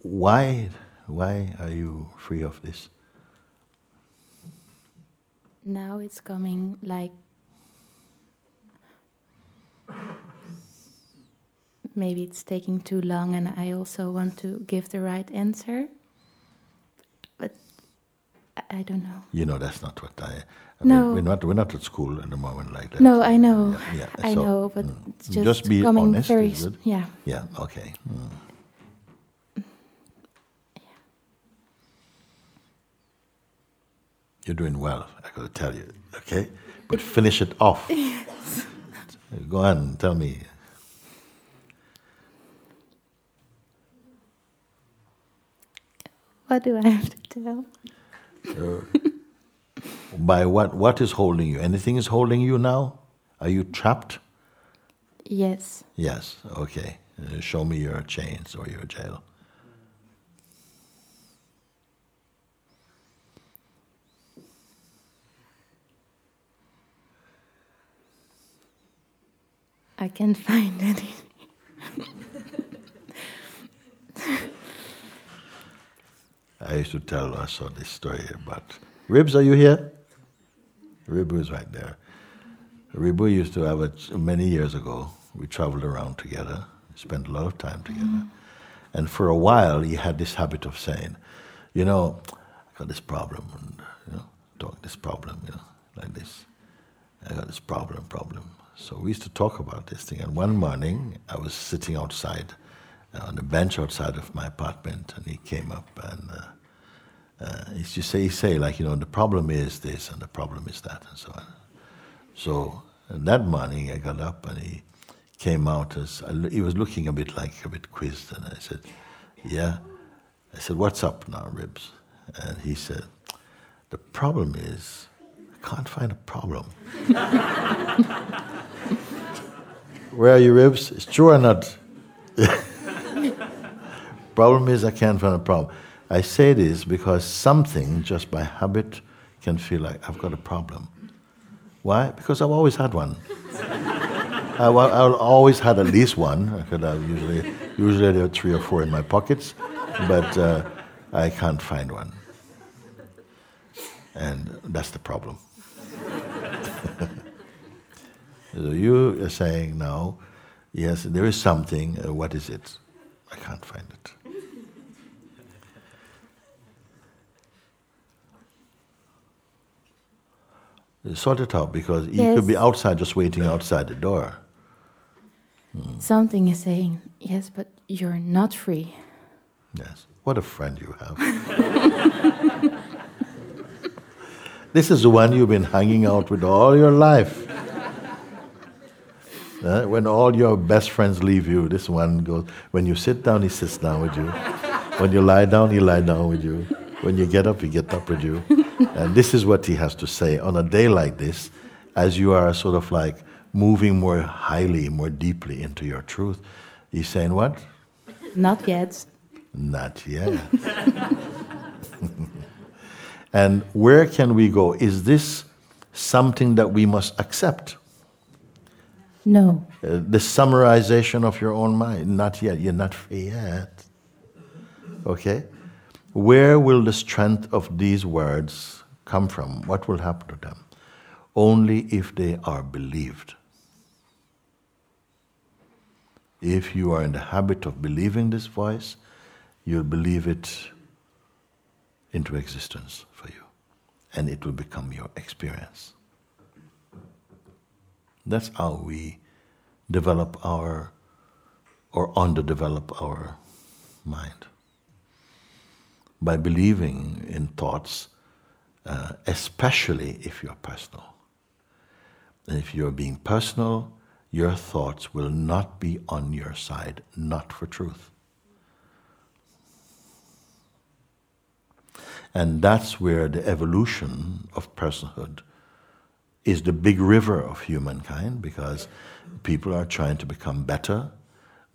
Speaker 1: why why are you free of this?
Speaker 3: Now it's coming like maybe it's taking too long and I also want to give the right answer. But I, I don't know.
Speaker 1: You know, that's not what I.
Speaker 3: No.
Speaker 1: We're, not, we're not at school at the moment like that.
Speaker 3: No, I know.
Speaker 1: Yeah, yeah.
Speaker 3: I
Speaker 1: so,
Speaker 3: know, but
Speaker 1: mm,
Speaker 3: just,
Speaker 1: just be
Speaker 3: coming
Speaker 1: honest,
Speaker 3: very.
Speaker 1: Yeah.
Speaker 3: Yeah,
Speaker 1: okay. Mm. You're doing well, I gotta tell you, okay? But finish it off.
Speaker 3: Yes.
Speaker 1: Go on, tell me.
Speaker 3: What do I have to tell?
Speaker 1: Uh, By what? What is holding you? Anything is holding you now? Are you trapped?
Speaker 3: Yes.
Speaker 1: Yes, okay. Uh, show me your chains or your jail.
Speaker 3: I can't find any.
Speaker 1: I used to tell us all this story about Ribs. Are you here? Ribu is right there. Ribu used to have it many years ago. We traveled around together, spent a lot of time together. Mm. And for a while, he had this habit of saying, you know, I got this problem, and, you know, talk this problem, you know, like this. I got this problem, problem. So we used to talk about this thing. And one morning, I was sitting outside uh, on the bench outside of my apartment, and he came up and uh, uh, used to say, say, like, you know, the problem is this and the problem is that, and so on. So that morning, I got up and he came out as he was looking a bit like a bit quizzed, and I said, "Yeah." I said, "What's up now, Ribs?" And he said, "The problem is, I can't find a problem." Where are you, Ribs? It's true or not? problem is, I can't find a problem. I say this because something, just by habit, can feel like I've got a problem. Why? Because I've always had one. I, have always had at least one. I could have usually, usually there are three or four in my pockets, but uh, I can't find one. And that's the problem. so you are saying now, yes, there is something. Uh, what is it? I can't find it. Sort it out because yes. he could be outside just waiting outside the door.
Speaker 3: Hmm. Something is saying, yes, but you're not free.
Speaker 1: Yes. What a friend you have. this is the one you've been hanging out with all your life. Uh, when all your best friends leave you, this one goes. When you sit down, he sits down with you. When you lie down, he lie down with you. When you get up, he get up with you. And this is what he has to say on a day like this, as you are sort of like moving more highly, more deeply into your truth. He's saying what?
Speaker 3: Not yet.
Speaker 1: Not yet. and where can we go? Is this something that we must accept?
Speaker 3: No.
Speaker 1: Uh, the summarization of your own mind? Not yet. You're not free yet. Okay? Where will the strength of these words come from? What will happen to them? Only if they are believed. If you are in the habit of believing this voice, you'll believe it into existence for you, and it will become your experience. That's how we develop our or underdevelop our mind by believing in thoughts, uh, especially if you're personal. And if you're being personal, your thoughts will not be on your side, not for truth. And that's where the evolution of personhood is the big river of humankind because people are trying to become better,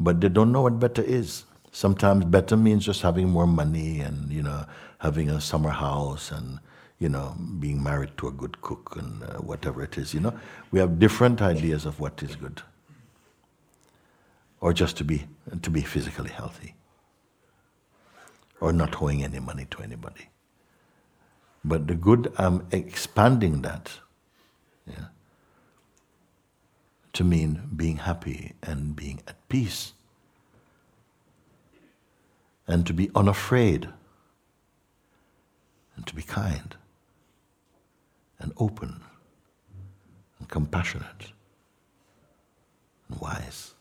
Speaker 1: but they don't know what better is. Sometimes better means just having more money and, you know, having a summer house and, you know, being married to a good cook and uh, whatever it is, you know. We have different ideas of what is good. Or just to be, to be physically healthy. Or not owing any money to anybody. But the good, I'm expanding that yeah, to mean being happy and being at peace and to be unafraid and to be kind and open and compassionate and wise.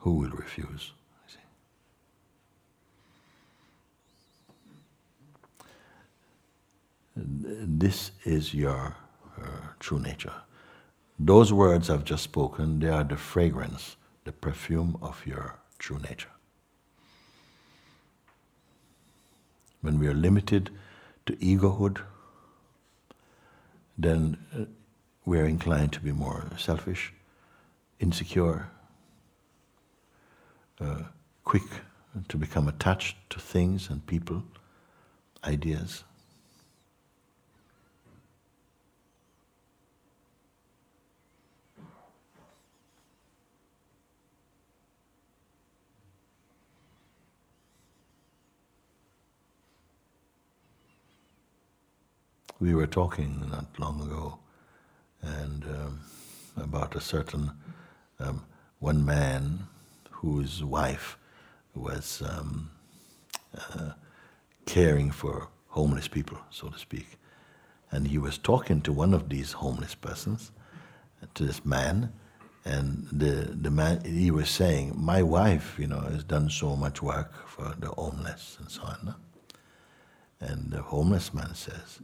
Speaker 1: Who will refuse? This is your uh, true nature. Those words I've just spoken, they are the fragrance, the perfume of your true nature. When we are limited to egohood, then uh, we are inclined to be more selfish, insecure, uh, quick to become attached to things and people, ideas. We were talking not long ago, and um, about a certain um, one man whose wife was um, uh, caring for homeless people, so to speak, and he was talking to one of these homeless persons, to this man, and the the man he was saying, my wife, you know, has done so much work for the homeless and so on. And the homeless man says,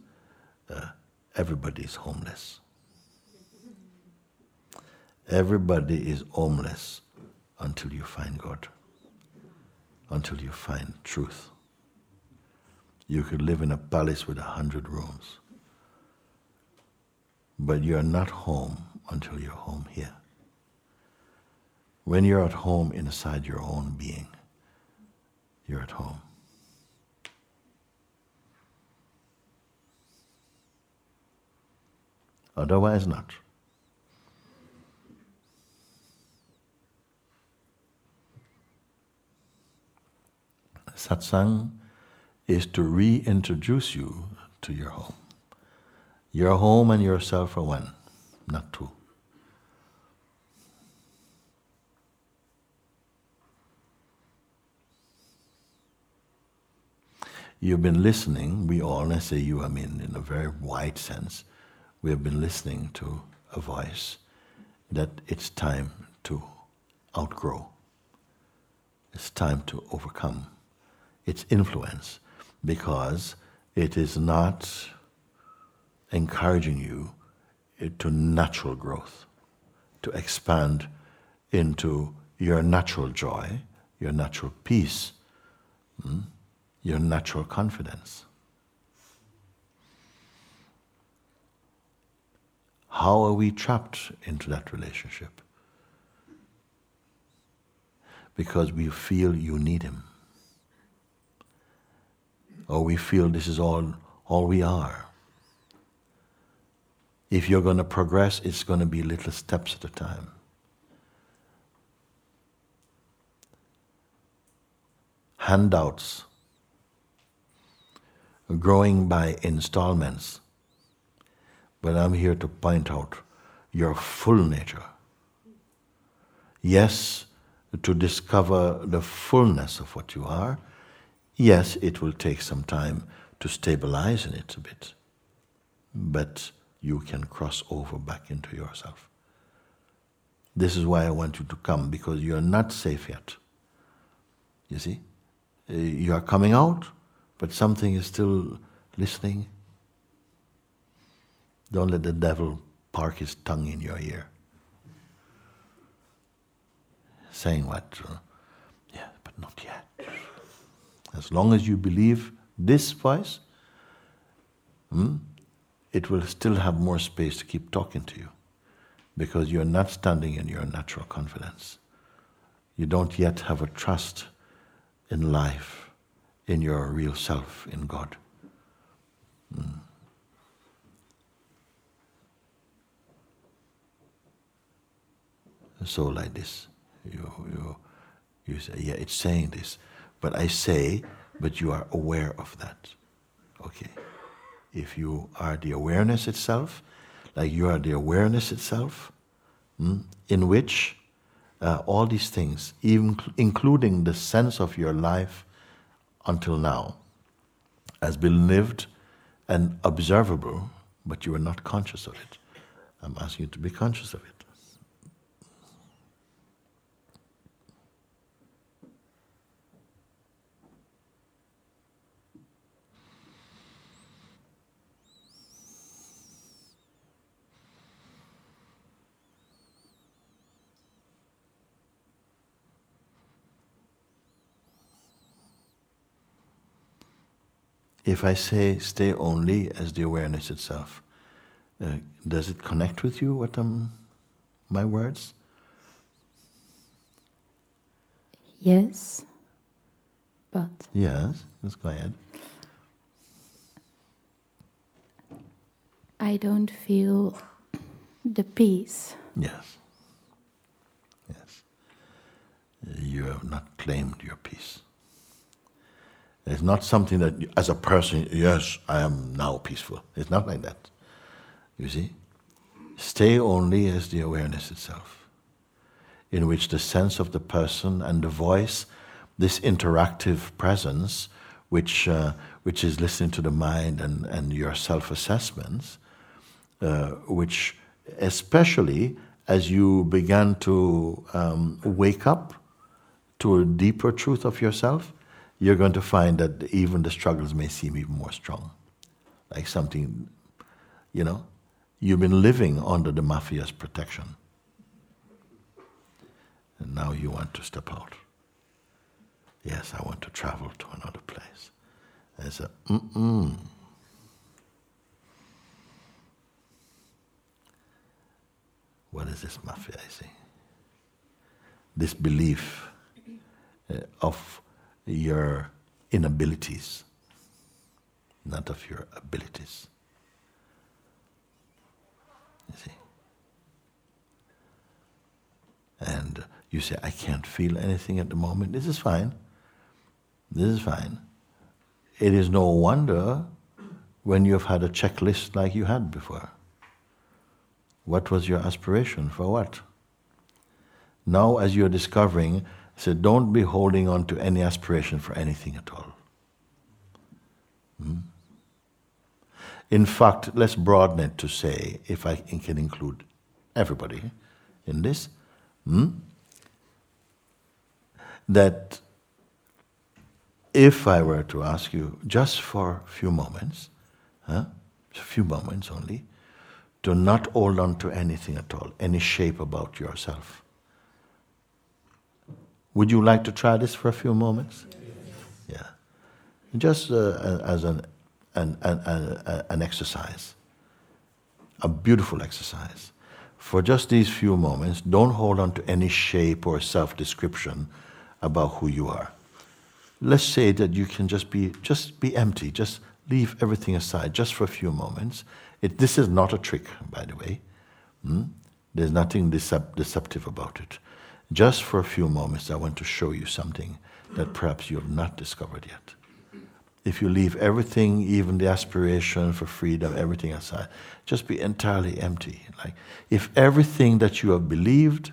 Speaker 1: uh, everybody is homeless. Everybody is homeless until you find God, until you find truth. You could live in a palace with a hundred rooms, but you're not home until you're home here. When you're at home inside your own being, you're at home. Otherwise, not. Satsang is to reintroduce you to your home. Your home and yourself are one, not two. You've been listening, we all, and I say you, I mean in a very wide sense, we have been listening to a voice that it's time to outgrow. It's time to overcome its influence because it is not encouraging you to natural growth, to expand into your natural joy, your natural peace, hmm, your natural confidence. How are we trapped into that relationship? Because we feel you need Him. Or we feel this is all, all we are. If you're going to progress, it's going to be little steps at a time. Handouts, growing by installments but I'm here to point out your full nature. Yes, to discover the fullness of what you are. Yes, it will take some time to stabilize in it a bit, but you can cross over back into yourself. This is why I want you to come because you are not safe yet. You see? Uh, you are coming out, but something is still listening don't let the devil park his tongue in your ear. Saying what? Uh, yeah, but not yet. As long as you believe this voice, hmm, it will still have more space to keep talking to you because you're not standing in your natural confidence. You don't yet have a trust in life, in your real self, in God. Mm. So like this. You, you, you say, yeah, it's saying this. But I say, but you are aware of that. Okay. If you are the awareness itself, like you are the awareness itself, hmm, in which uh, all these things, even including the sense of your life until now, has been lived and observable, but you are not conscious of it. I'm asking you to be conscious of it. If I say stay only as the awareness itself, uh, does it connect with you, what um, my words?
Speaker 3: Yes, but.
Speaker 1: Yes, let's go ahead.
Speaker 3: I don't feel the peace.
Speaker 1: Yes. Yes. You have not claimed your peace. It's not something that, as a person, yes, I am now peaceful. It's not like that. You see? Stay only as the awareness itself, in which the sense of the person and the voice, this interactive presence, which, uh, which is listening to the mind and, and your self assessments, uh, which, especially as you began to um, wake up to a deeper truth of yourself, you're going to find that even the struggles may seem even more strong. Like something, you know, you've been living under the mafia's protection. And now you want to step out. Yes, I want to travel to another place. And it's a, mm-mm. What is this mafia I see? This belief uh, of your inabilities, not of your abilities. You see? And you say, I can't feel anything at the moment. This is fine. This is fine. It is no wonder when you've had a checklist like you had before. What was your aspiration? For what? Now, as you're discovering, so don't be holding on to any aspiration for anything at all. Hmm? In fact, let's broaden it to say, if I can include everybody in this, hmm? that if I were to ask you just for a few moments, huh, a few moments only, to not hold on to anything at all, any shape about yourself. Would you like to try this for a few moments? Yeah. Just uh, as an, an, an, an, an exercise, a beautiful exercise. For just these few moments, don't hold on to any shape or self description about who you are. Let's say that you can just be, just be empty, just leave everything aside just for a few moments it, this is not a trick, by the way. Hmm? There's nothing decept- deceptive about it. Just for a few moments, I want to show you something that perhaps you have not discovered yet. If you leave everything, even the aspiration for freedom, everything aside, just be entirely empty. Like if everything that you have believed,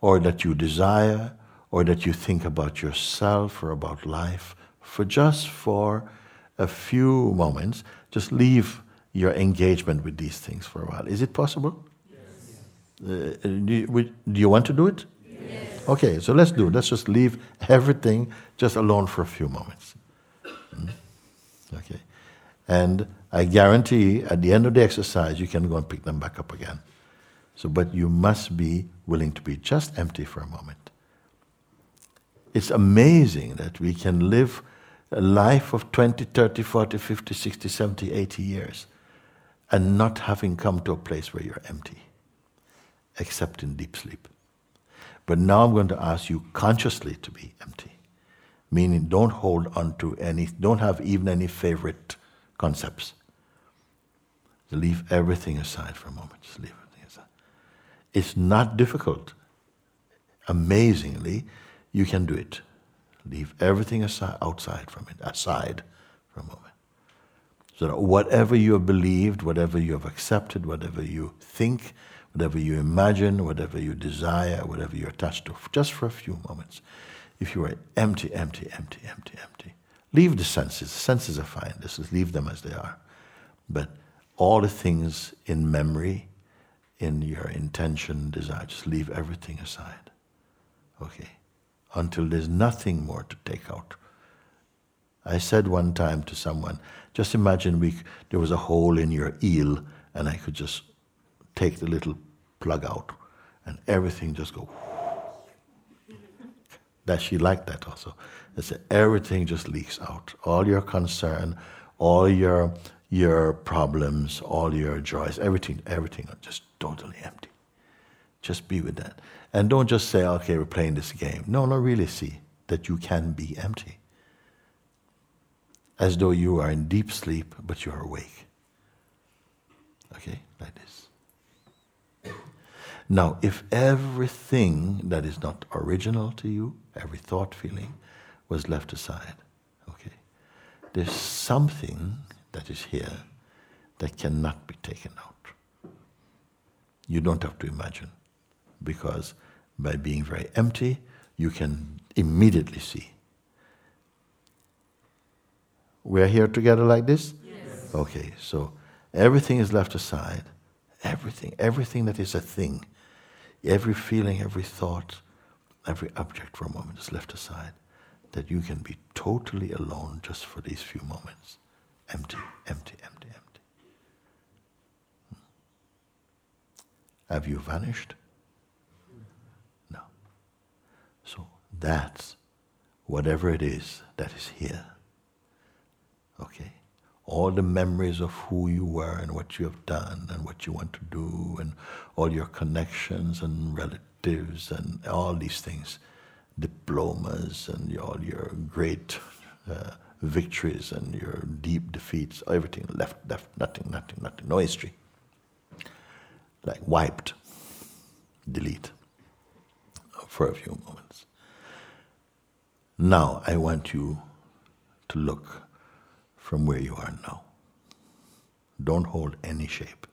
Speaker 1: or that you desire, or that you think about yourself or about life, for just for a few moments, just leave your engagement with these things for a while. Is it possible? Uh, do, you, do, you, want to do it? Yes. Okay, so let's do it. Let's just leave everything just alone for a few moments. Mm? Okay. And I guarantee at the end of the exercise, you can go and pick them back up again. So, but you must be willing to be just empty for a moment. It's amazing that we can live a life of 20, 30, 40, 50, 60, 70, 80 years and not having come to a place where you're empty, except in deep sleep. But now I'm going to ask you consciously to be empty, meaning don't hold on to any, don't have even any favorite concepts. Leave everything aside for a moment. Just leave everything aside. It's not difficult. Amazingly, you can do it. Leave everything aside, outside from it, aside for a moment. So that whatever you have believed, whatever you have accepted, whatever you think, whatever you imagine, whatever you desire, whatever you're attached to, just for a few moments, if you are empty, empty, empty, empty, empty, leave the senses. The senses are fine. Just leave them as they are. But all the things in memory, in your intention, desire, just leave everything aside. Okay? Until there's nothing more to take out. I said one time to someone, just imagine we, there was a hole in your eel and I could just take the little plug out and everything just go. that she liked that also. I said everything just leaks out. All your concern, all your your problems, all your joys, everything, everything just totally empty. Just be with that. And don't just say, okay, we're playing this game. No, no, really see that you can be empty as though you are in deep sleep, but you are awake. Okay, like this. Now, if everything that is not original to you, every thought, feeling, was left aside, okay, there's something that is here that cannot be taken out. You don't have to imagine, because by being very empty, you can immediately see. We're here together like this?
Speaker 4: Yes.
Speaker 1: Okay, so everything is left aside. Everything, everything that is a thing, every feeling, every thought, every object for a moment is left aside. That you can be totally alone just for these few moments. Empty, empty, empty, empty. Hmm. Have you vanished? No. So that's whatever it is that is here. Okay? All the memories of who you were and what you have done and what you want to do and all your connections and relatives and all these things, diplomas and all your great uh, victories and your deep defeats, everything left, left, nothing, nothing, nothing, no history like wiped, delete for a few moments. Now I want you to look from where you are now. Don't hold any shape.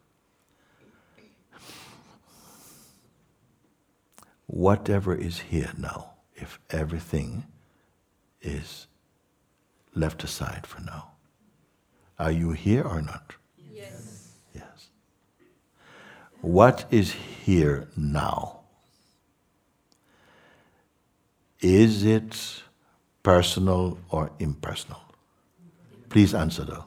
Speaker 1: Whatever is here now, if everything is left aside for now, are you here or not? Yes. Yes. What is here now? Is it personal or impersonal? Please answer though.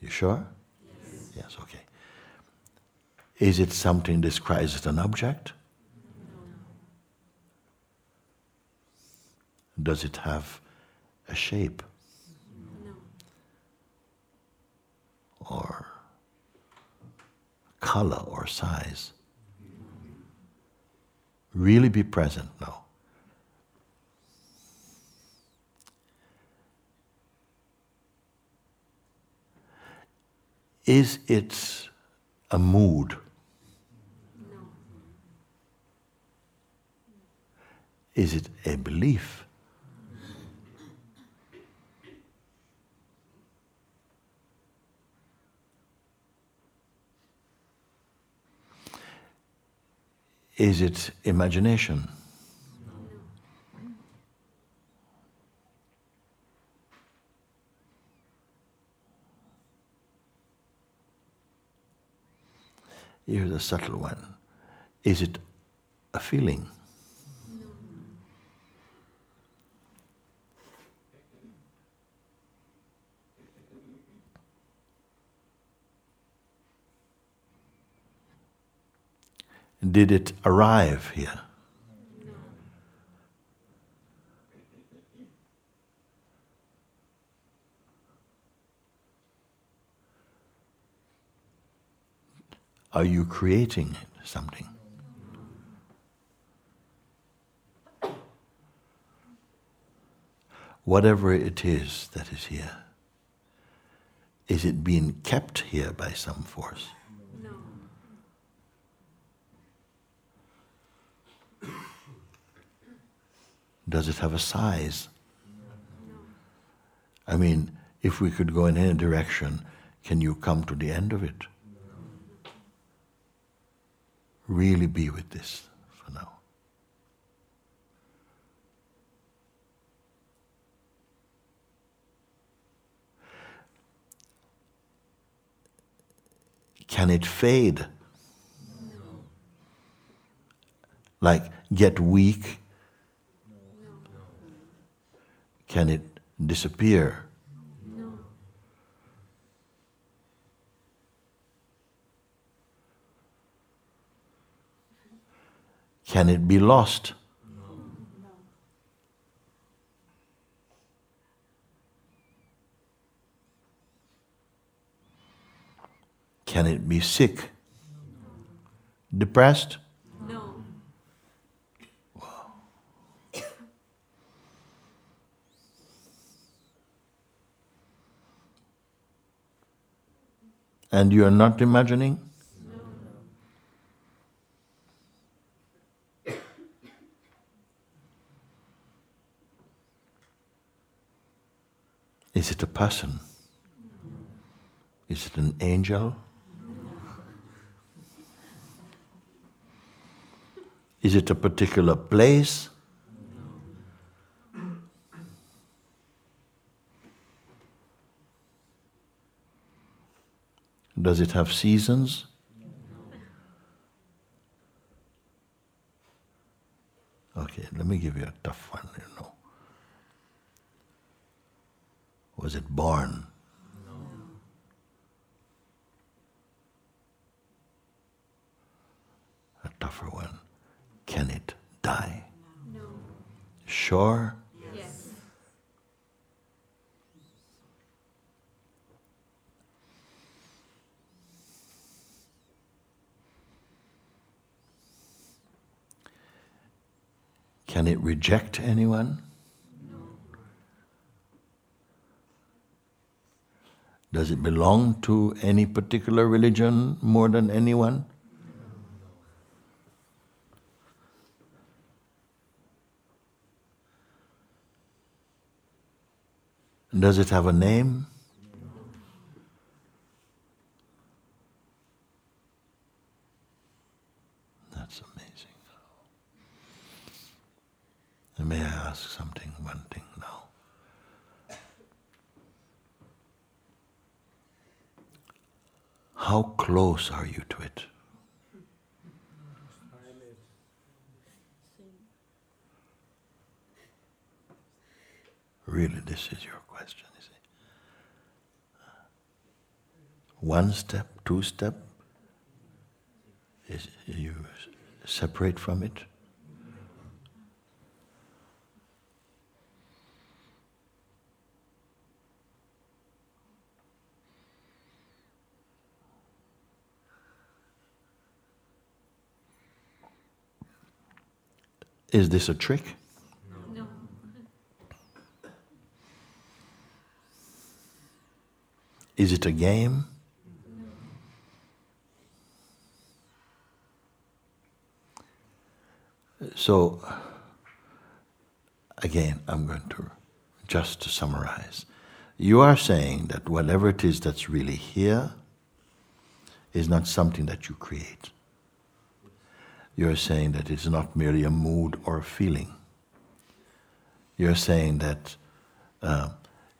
Speaker 1: You sure?
Speaker 4: Yes.
Speaker 1: yes, okay. Is it something described as an object? No. Does it have a shape?
Speaker 4: No.
Speaker 1: Or color or size. Really be present now. Is it a mood?
Speaker 4: No.
Speaker 1: Is it a belief? Is it imagination? Here's a subtle one. Is it a feeling? Did it arrive here? Are you creating something? Whatever it is that is here, is it being kept here by some force? No. Does it have a size? No. I mean, if we could go in any direction, can you come to the end of it? Really be with this for now. Can it fade? Like get weak Can it disappear?
Speaker 4: No.
Speaker 1: Can it be lost?
Speaker 4: No.
Speaker 1: Can it be sick? Depressed? No. And you are not imagining? Is it a person? Is it an angel? Is it a particular place? Does it have seasons? Okay, let me give you a tough one, you know. Was it born? No. A tougher one. Can it die?
Speaker 4: No.
Speaker 1: Sure?
Speaker 4: Yes.
Speaker 1: Can it reject anyone? Does it belong to any particular religion more than anyone? Does it have a name? That's amazing. And may I ask something, one thing now? How close are you to it? Really, this is your question, is it? One step, two step, is you separate from it? Is this a trick?
Speaker 4: No.
Speaker 1: Is it a game? No. So, again, I'm going to just to summarize. You are saying that whatever it is that's really here is not something that you create. You're saying that it's not merely a mood or a feeling. You're saying that uh,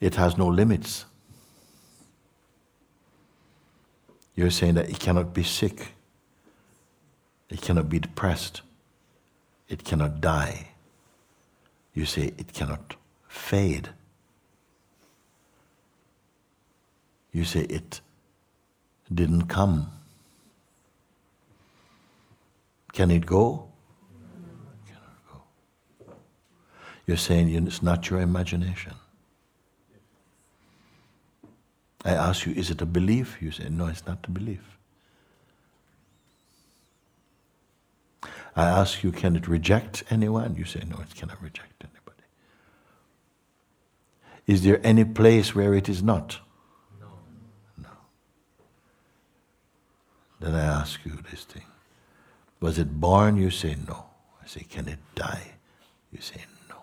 Speaker 1: it has no limits. You're saying that it cannot be sick, it cannot be depressed, it cannot die. You say it cannot fade. You say it didn't come. Can it go? Cannot go. You're saying it's not your imagination. I ask you, is it a belief? You say, no, it's not a belief. I ask you, can it reject anyone? You say, no, it cannot reject anybody. Is there any place where it is not? No. No. Then I ask you this thing. Was it born? You say no. I say, can it die? You say no.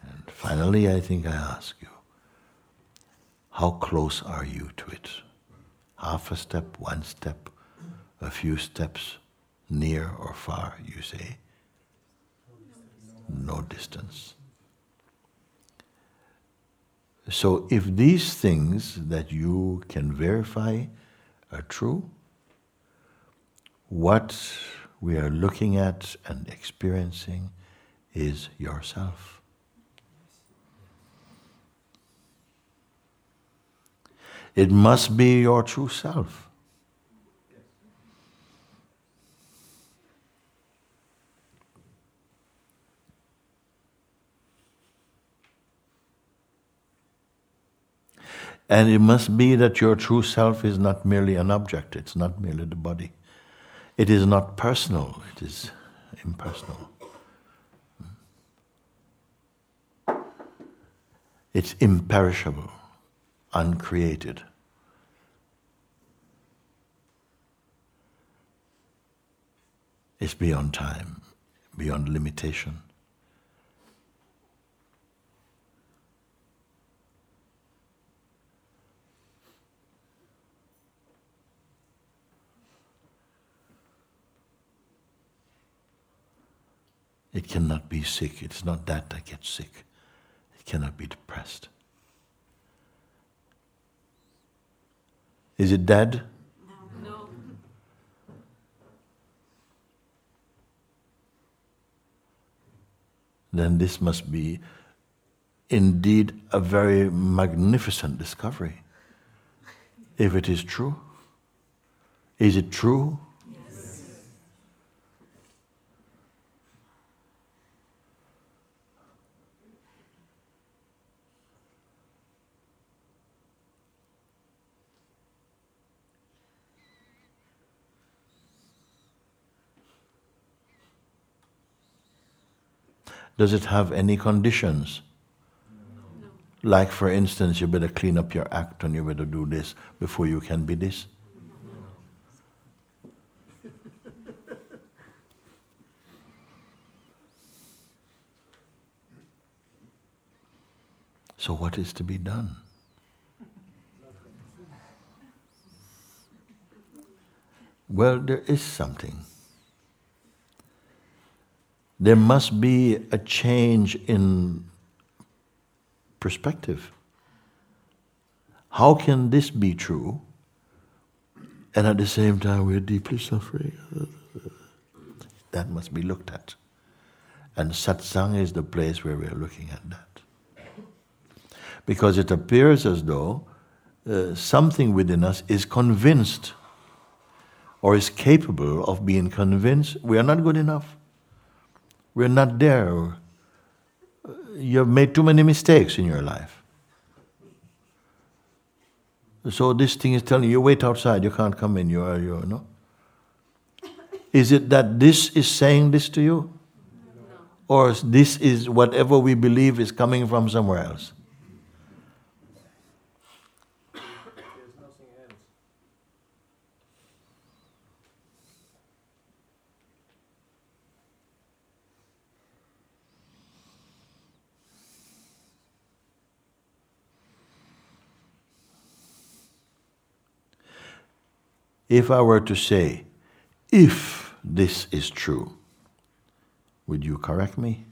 Speaker 1: And finally, I think I ask you, how close are you to it? Half a step, one step, a few steps, near or far, you say? No distance. So, if these things that you can verify are true, what we are looking at and experiencing is yourself. It must be your true self. And it must be that your true self is not merely an object, it's not merely the body. It is not personal, it is impersonal. It's imperishable, uncreated. It's beyond time, beyond limitation. It cannot be sick. It's not that that gets sick. It cannot be depressed. Is it dead?
Speaker 4: No.
Speaker 1: Then this must be indeed a very magnificent discovery. If it is true. Is it true? Does it have any conditions? Like, for instance, you better clean up your act and you better do this before you can be this? So, what is to be done? Well, there is something. There must be a change in perspective. How can this be true? And at the same time, we're deeply suffering. That must be looked at. And satsang is the place where we're looking at that. Because it appears as though uh, something within us is convinced or is capable of being convinced we are not good enough. We're not there. You've made too many mistakes in your life. So this thing is telling you, you wait outside, you can't come in, you are, you are, no? Is it that this is saying this to you? Or this is whatever we believe is coming from somewhere else? If I were to say, if this is true, would you correct me?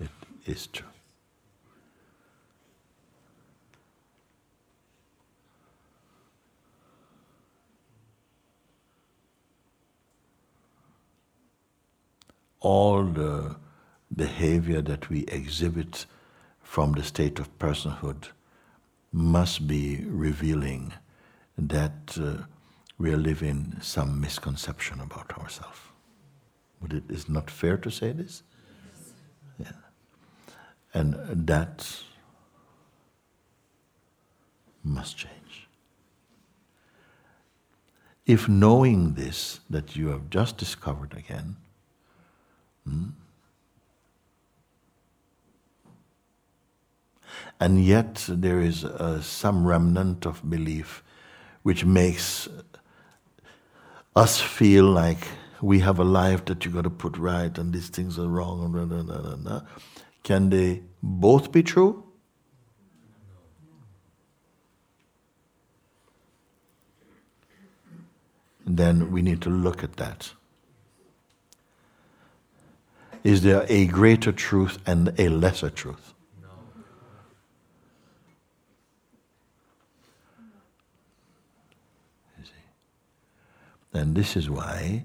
Speaker 1: It is true. All the behavior that we exhibit from the state of personhood must be revealing that uh, we are living some misconception about ourselves. But it is not fair to say this? Yeah. And that must change. If knowing this, that you have just discovered again, hmm, and yet there is uh, some remnant of belief which makes us feel like we have a life that you got to put right and these things are wrong blah, blah, blah. can they both be true? Then we need to look at that. Is there a greater truth and a lesser truth And this is why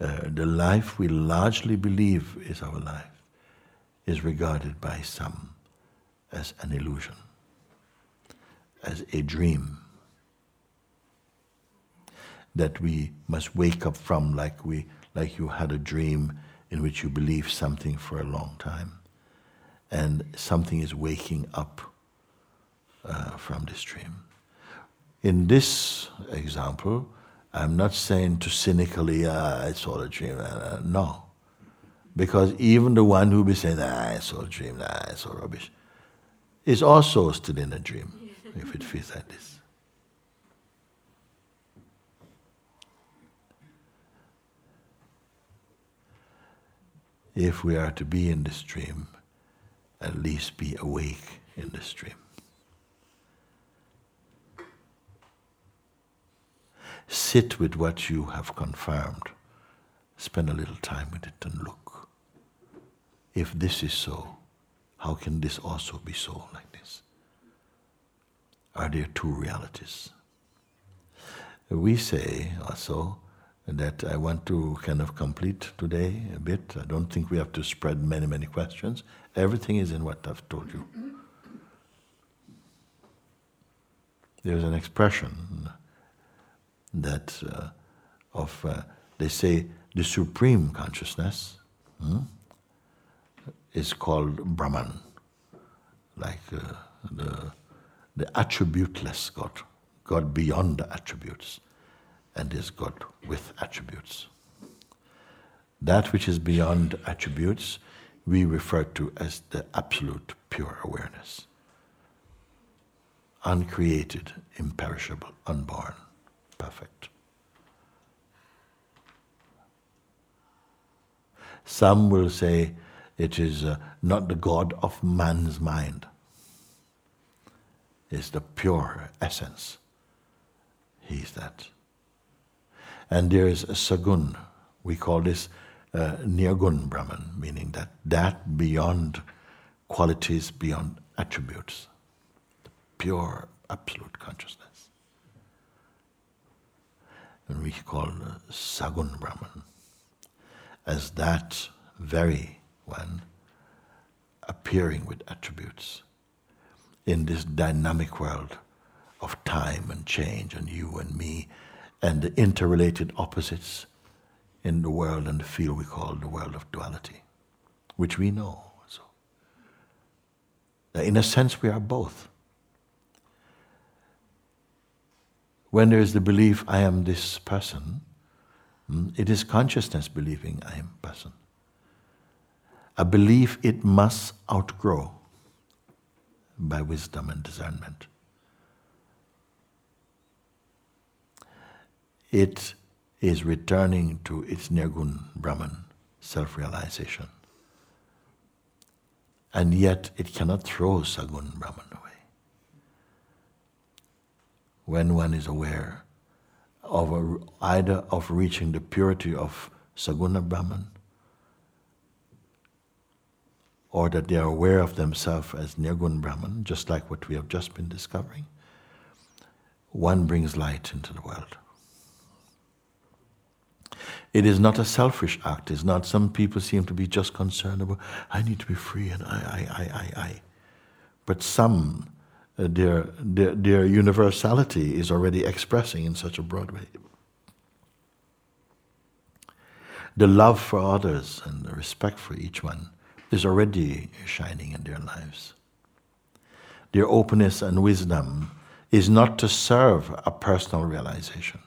Speaker 1: uh, the life we largely believe is our life is regarded by some as an illusion, as a dream that we must wake up from like we like you had a dream in which you believed something for a long time. And something is waking up uh, from this dream. In this example I'm not saying to cynically, ah, it's all a dream. Uh, no. Because even the one who be saying, ah, it's all a dream, ah, it's all rubbish, is also still in a dream, if it feels like this. If we are to be in this dream, at least be awake in this dream. Sit with what you have confirmed spend a little time with it and look. If this is so, how can this also be so like this? Are there two realities? We say also that I want to kind of complete today a bit. I don't think we have to spread many, many questions. Everything is in what I've told you. There's an expression that uh, of uh, they say the supreme consciousness hmm, is called Brahman, like uh, the the attributeless God, God beyond the attributes, and is God with attributes. That which is beyond attributes, we refer to as the absolute pure awareness. Uncreated, imperishable, unborn, perfect. Some will say it is uh, not the God of man's mind, it's the pure essence. He's that. And there is a Sagun, we call this uh, Nirgun Brahman, meaning that that beyond qualities, beyond attributes, the pure absolute consciousness. And we call Sagun Brahman as that very one appearing with attributes in this dynamic world of time and change and you and me and the interrelated opposites in the world and the field we call the world of duality, which we know. So, in a sense, we are both. When there is the belief, I am this person, hmm, it is consciousness believing I am person. A belief it must outgrow by wisdom and discernment. It is returning to its Nirgun Brahman, self realization. And yet it cannot throw Sagun Brahman. When one is aware of a, either of reaching the purity of Saguna Brahman or that they are aware of themselves as Nirgun Brahman, just like what we have just been discovering, one brings light into the world. It is not a selfish act. It's not some people seem to be just concerned about, I need to be free and I, I, I, I, I. But some, Uh, their, their, their universality is already expressing in such a broad way. The love for others and the respect for each one is already shining in their lives. Their openness and wisdom is not to serve a personal realization.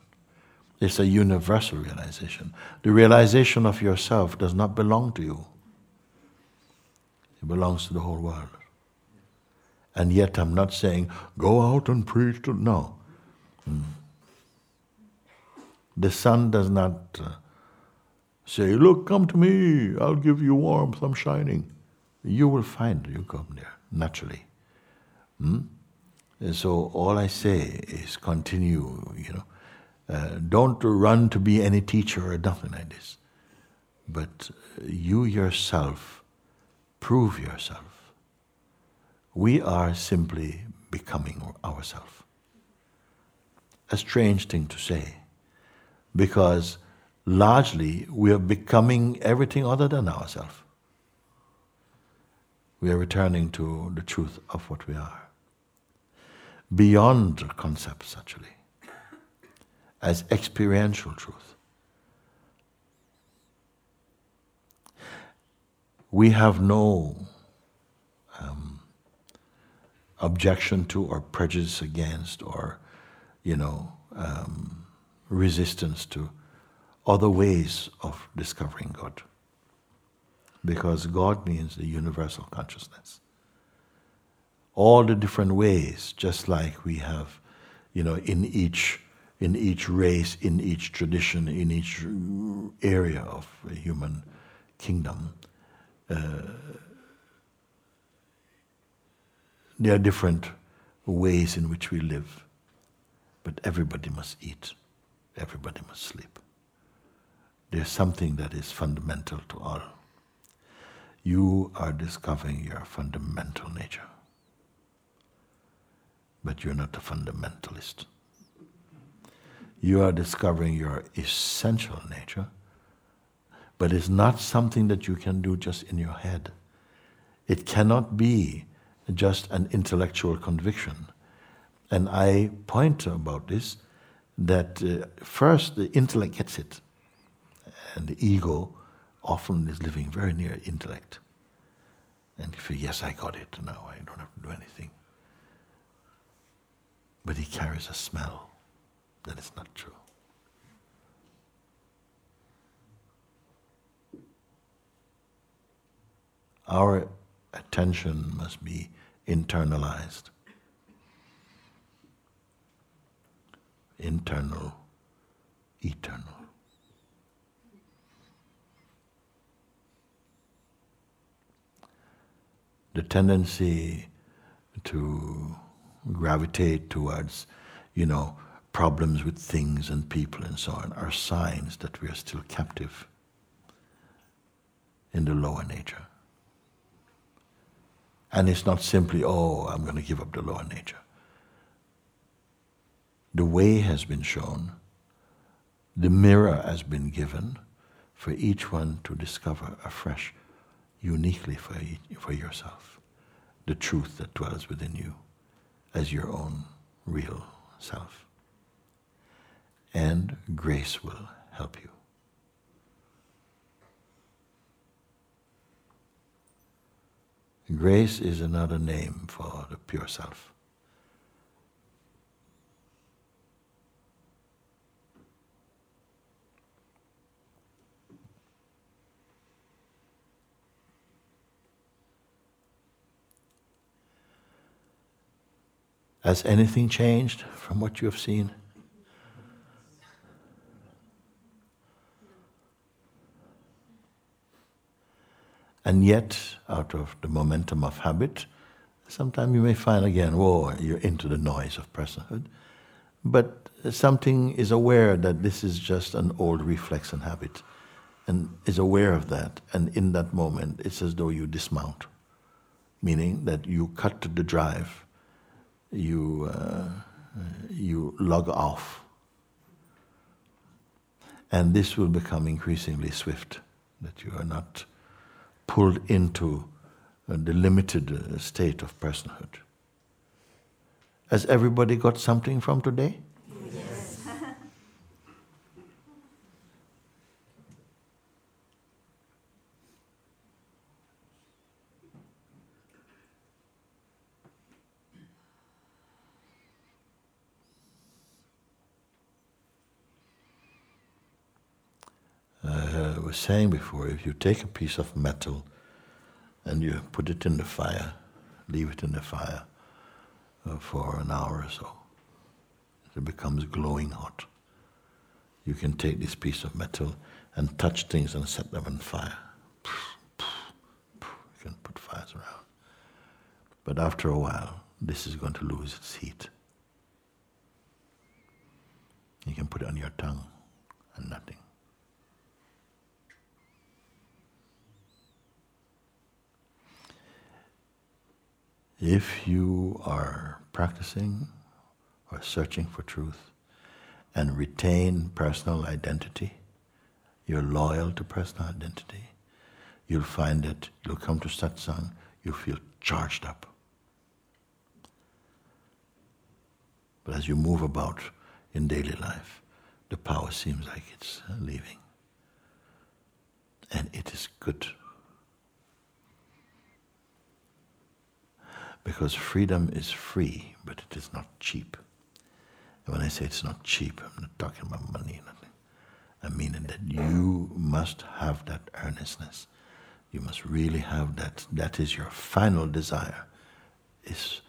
Speaker 1: It's a universal realization. The realization of yourself does not belong to you. It belongs to the whole world. And yet I'm not saying, go out and preach to, no. Mm. The sun does not uh, say, look, come to me, I'll give you warmth, I'm shining. You will find you come there, naturally. And so all I say is continue, you know, uh, don't run to be any teacher or nothing like this. But you yourself prove yourself. We are simply becoming ourselves. A strange thing to say, because largely we are becoming everything other than ourselves. We are returning to the truth of what we are. Beyond concepts, actually as experiential truth. We have no objection to or prejudice against or, you know, um, resistance to other ways of discovering God. Because God means the universal consciousness. All the different ways, just like we have, you know, in each in each race, in each tradition, in each area of a human kingdom. Uh, there are different ways in which we live, but everybody must eat, everybody must sleep. there's something that is fundamental to all. You are discovering your fundamental nature. But you're not a fundamentalist. You are discovering your essential nature, but it's not something that you can do just in your head. It cannot be just an intellectual conviction. And I point about this that uh, first the intellect gets it, and the ego often is living very near intellect. And if you, yes, I got it, now I don't have to do anything. But he carries a smell that is not true. Our attention must be internalized. Internal, eternal. The tendency to gravitate towards, you know, problems with things and people and so on are signs that we are still captive in the lower nature. And it's not simply, oh, I'm going to give up the lower nature. The way has been shown, the mirror has been given for each one to discover afresh, uniquely for, for yourself, the truth that dwells within you as your own real self. And grace will help you. Grace is another name for the pure self. Has anything changed from what you have seen? And yet, out of the momentum of habit, sometimes you may find again, whoa, you're into the noise of personhood. But something is aware that this is just an old reflex and habit, and is aware of that. And in that moment, it's as though you dismount, meaning that you cut the drive, you, uh, you log off. And this will become increasingly swift, that you are not pulled into uh, the limited uh, state of personhood. Has everybody got something from today? Was saying before, if you take a piece of metal and you put it in the fire, leave it in the fire uh, for an hour or so, it becomes glowing hot. You can take this piece of metal and touch things and set them on fire. You can put fires around. But after a while, this is going to lose its heat. You can put it on your tongue and nothing. If you are practicing or searching for truth and retain personal identity, you're loyal to personal identity, you'll find that you'll come to satsang, you feel charged up. But as you move about in daily life, the power seems like it's leaving. And it is good Because freedom is free, but it is not cheap. And when I say it's not cheap, I'm not talking about money, nothing. I mean that you must have that earnestness. You must really have that. That is your final desire, is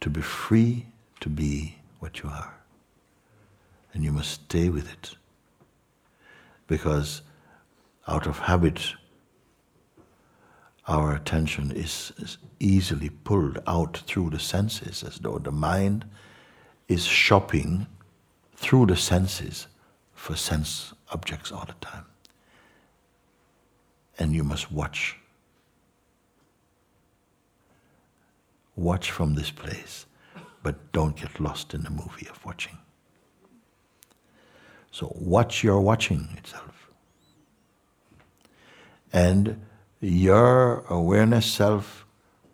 Speaker 1: to be free to be what you are. And you must stay with it. Because out of habit, our attention is, easily pulled out through the senses, as though the mind is shopping through the senses for sense objects all the time. and you must watch. Watch from this place, but don't get lost in the movie of watching. So watch your watching itself. And your awareness self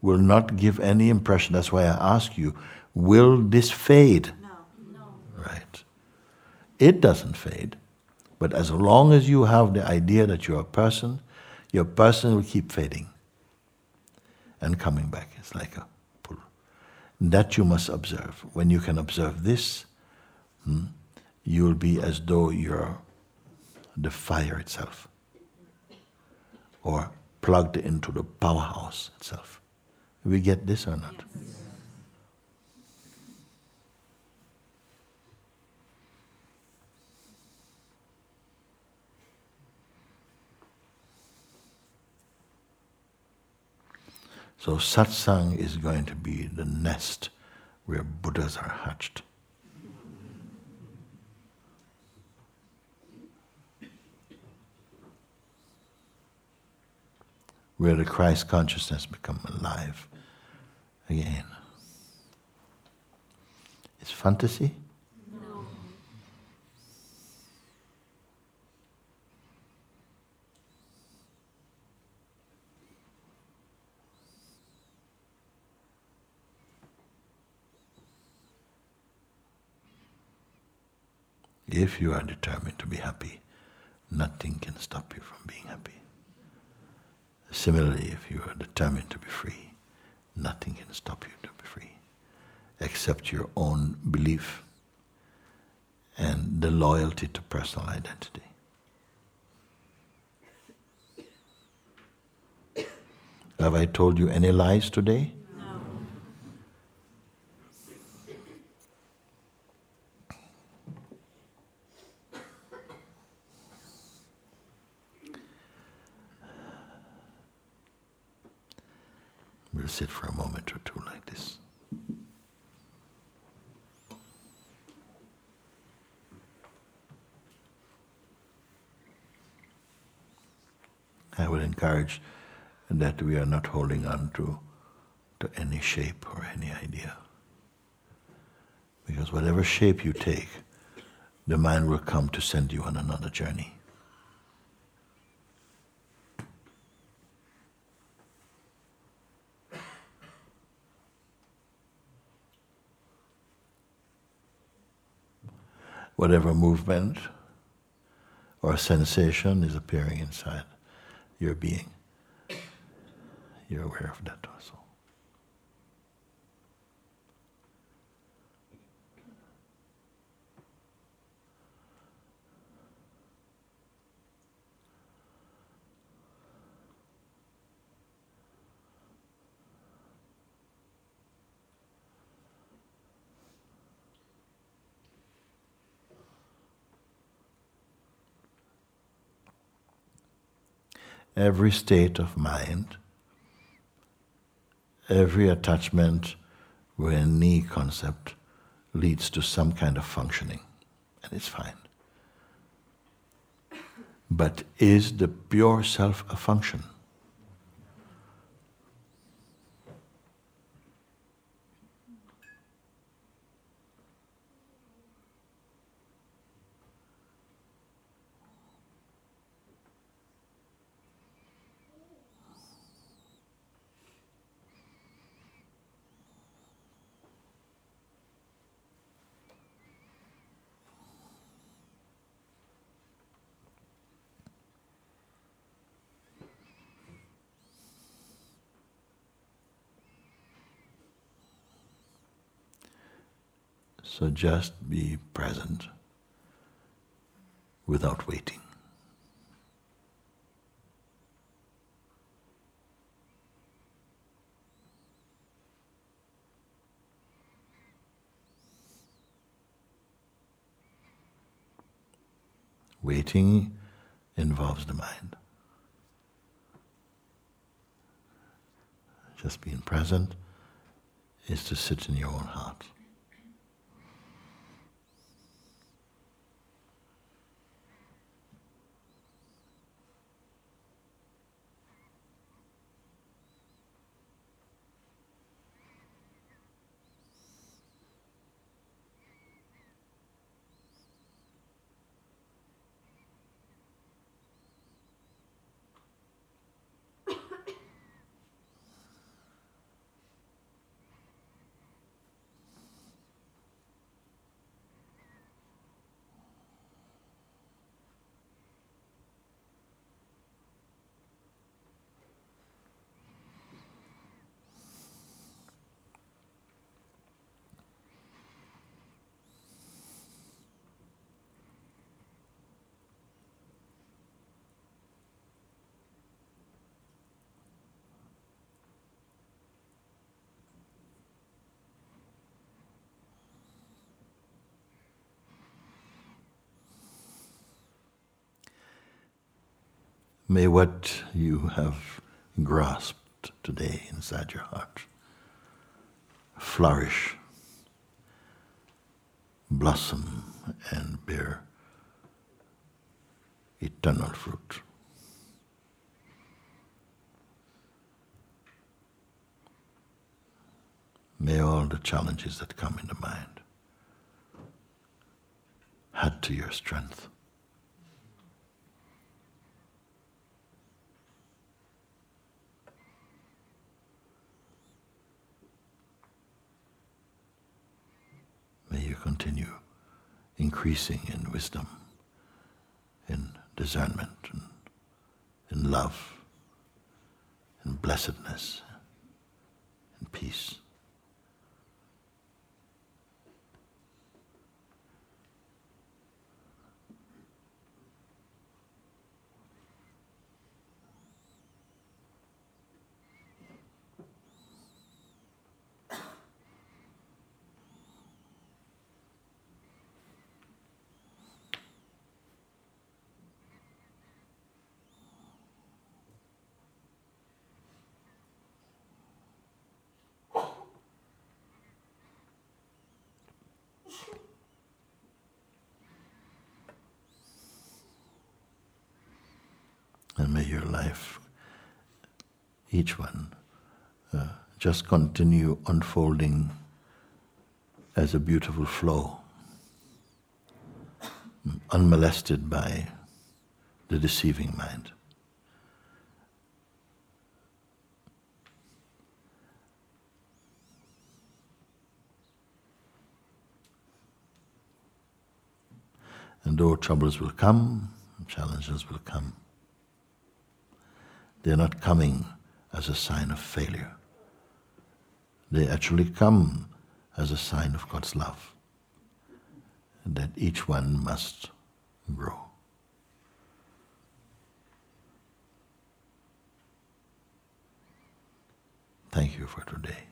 Speaker 1: will not give any impression. That's why I ask you, will this fade?
Speaker 4: No. No.
Speaker 1: Right. It doesn't fade. But as long as you have the idea that you're a person, your person will keep fading and coming back. It's like a pull. That you must observe. When you can observe this, hmm, you'll be as though you're the fire itself or plugged into the powerhouse itself. We get this or not? So satsang is going to be the nest where Buddhas are hatched. Where the Christ consciousness become alive again. It's fantasy?
Speaker 4: No.
Speaker 1: If you are determined to be happy, nothing can stop you from being happy. Similarly, if you are determined to be free, nothing can stop you to be free, except your own belief and the loyalty to personal identity. Have I told you any lies today? We'll sit for a moment or two like this. I would encourage that we are not holding on to, to any shape or any idea. Because whatever shape you take, the mind will come to send you on another journey. Whatever movement or sensation is appearing inside your being. You're aware of that also. Every state of mind, every attachment with any concept leads to some kind of functioning, and it's fine. But is the pure self a function? So just be present without waiting. Waiting involves the mind. Just being present is to sit in your own heart. May what you have grasped today inside your heart flourish, blossom, and bear eternal fruit. May all the challenges that come in the mind add to your strength. May you continue increasing in wisdom, in discernment, and in love, in blessedness, in peace. And may your life, each one, uh, just continue unfolding as a beautiful flow, unmolested by the deceiving mind. And though troubles will come, challenges will come, they're not coming as a sign of failure. They actually come as a sign of God's love, that each one must grow. Thank you for today.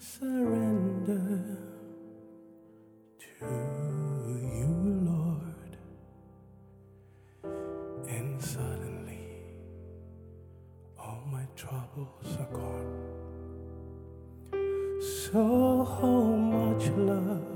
Speaker 5: surrender to you, Lord. And suddenly, all my troubles are gone. So much love.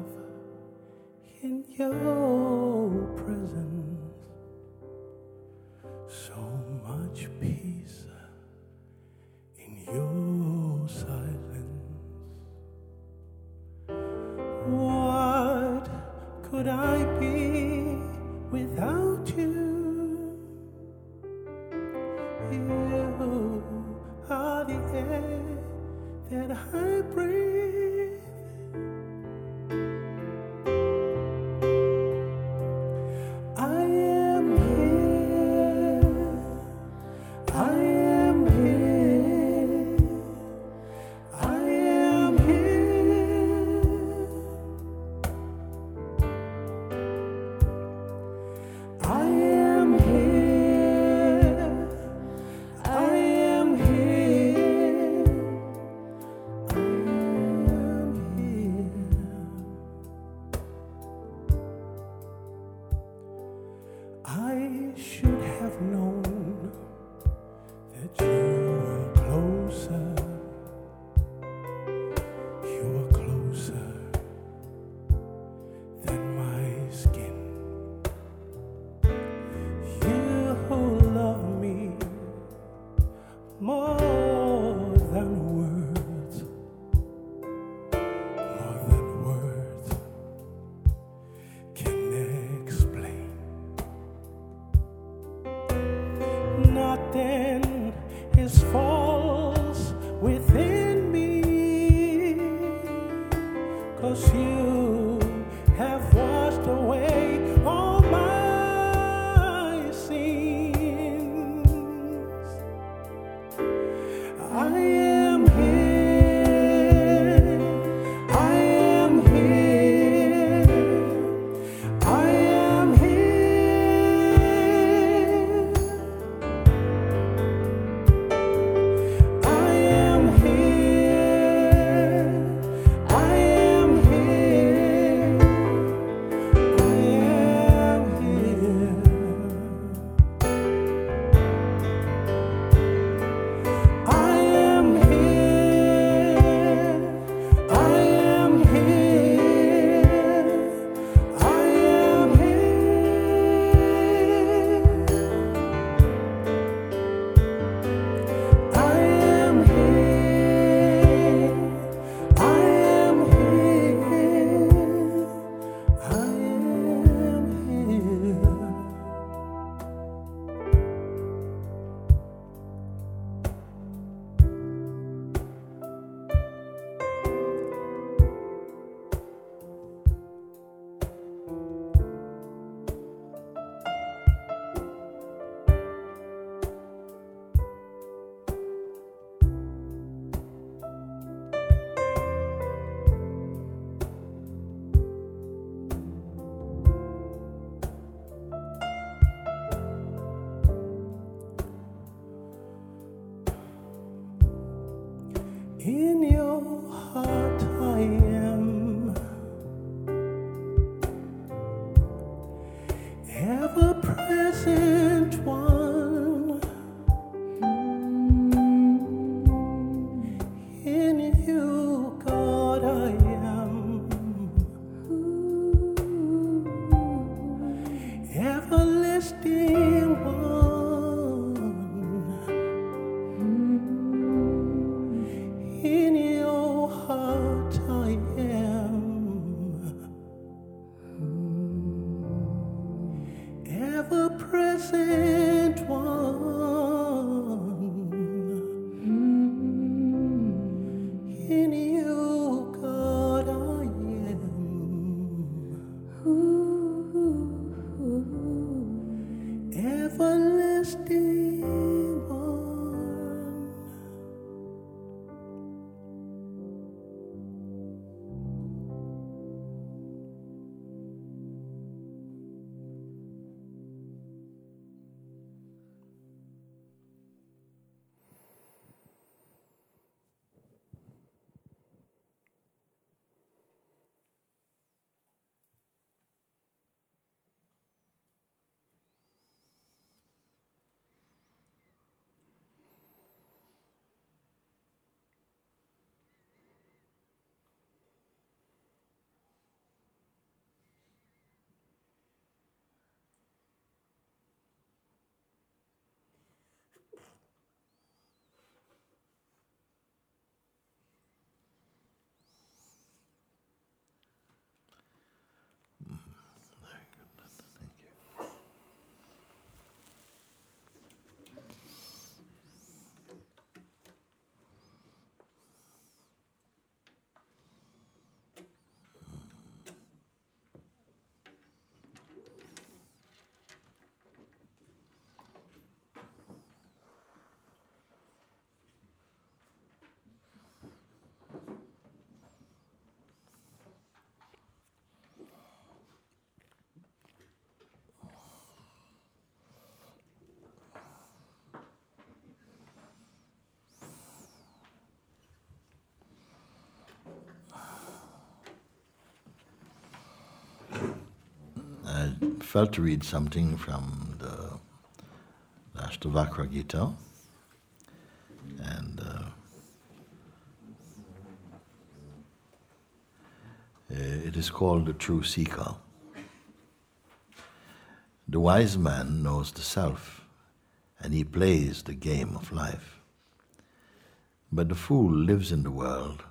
Speaker 5: I should have known
Speaker 1: felt to read something from the Ashtavakra Gita. And uh, it is called the true seeker. The wise man knows the self and he plays the game of life. But the fool lives in the world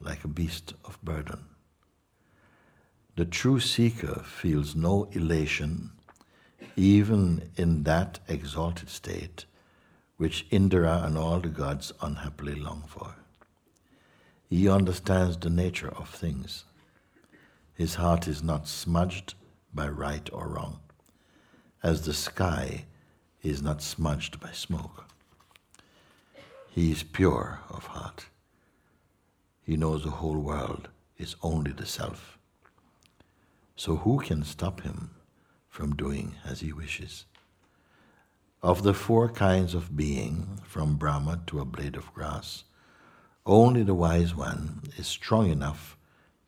Speaker 1: like a beast of burden. The true seeker feels no elation even in that exalted state which Indra and all the gods unhappily long for. He understands the nature of things. His heart is not smudged by right or wrong, as the sky is not smudged by smoke. He is pure of heart. He knows the whole world is only the self. So who can stop him from doing as he wishes? Of the four kinds of being, from Brahma to a blade of grass, only the wise one is strong enough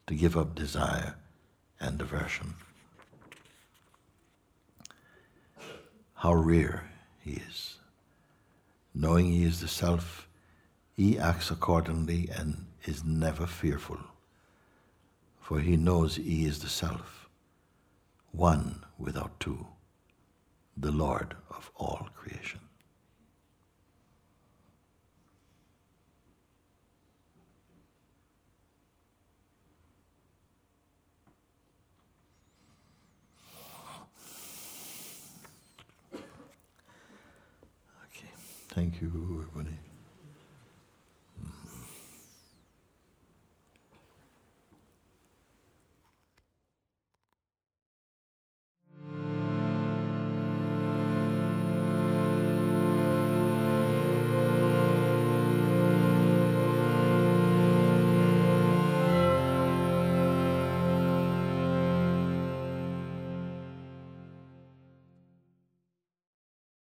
Speaker 1: to give up desire and aversion. How rare he is. Knowing he is the self, he acts accordingly and is never fearful, for he knows he is the self, one without two, the Lord of all creation. Thank you.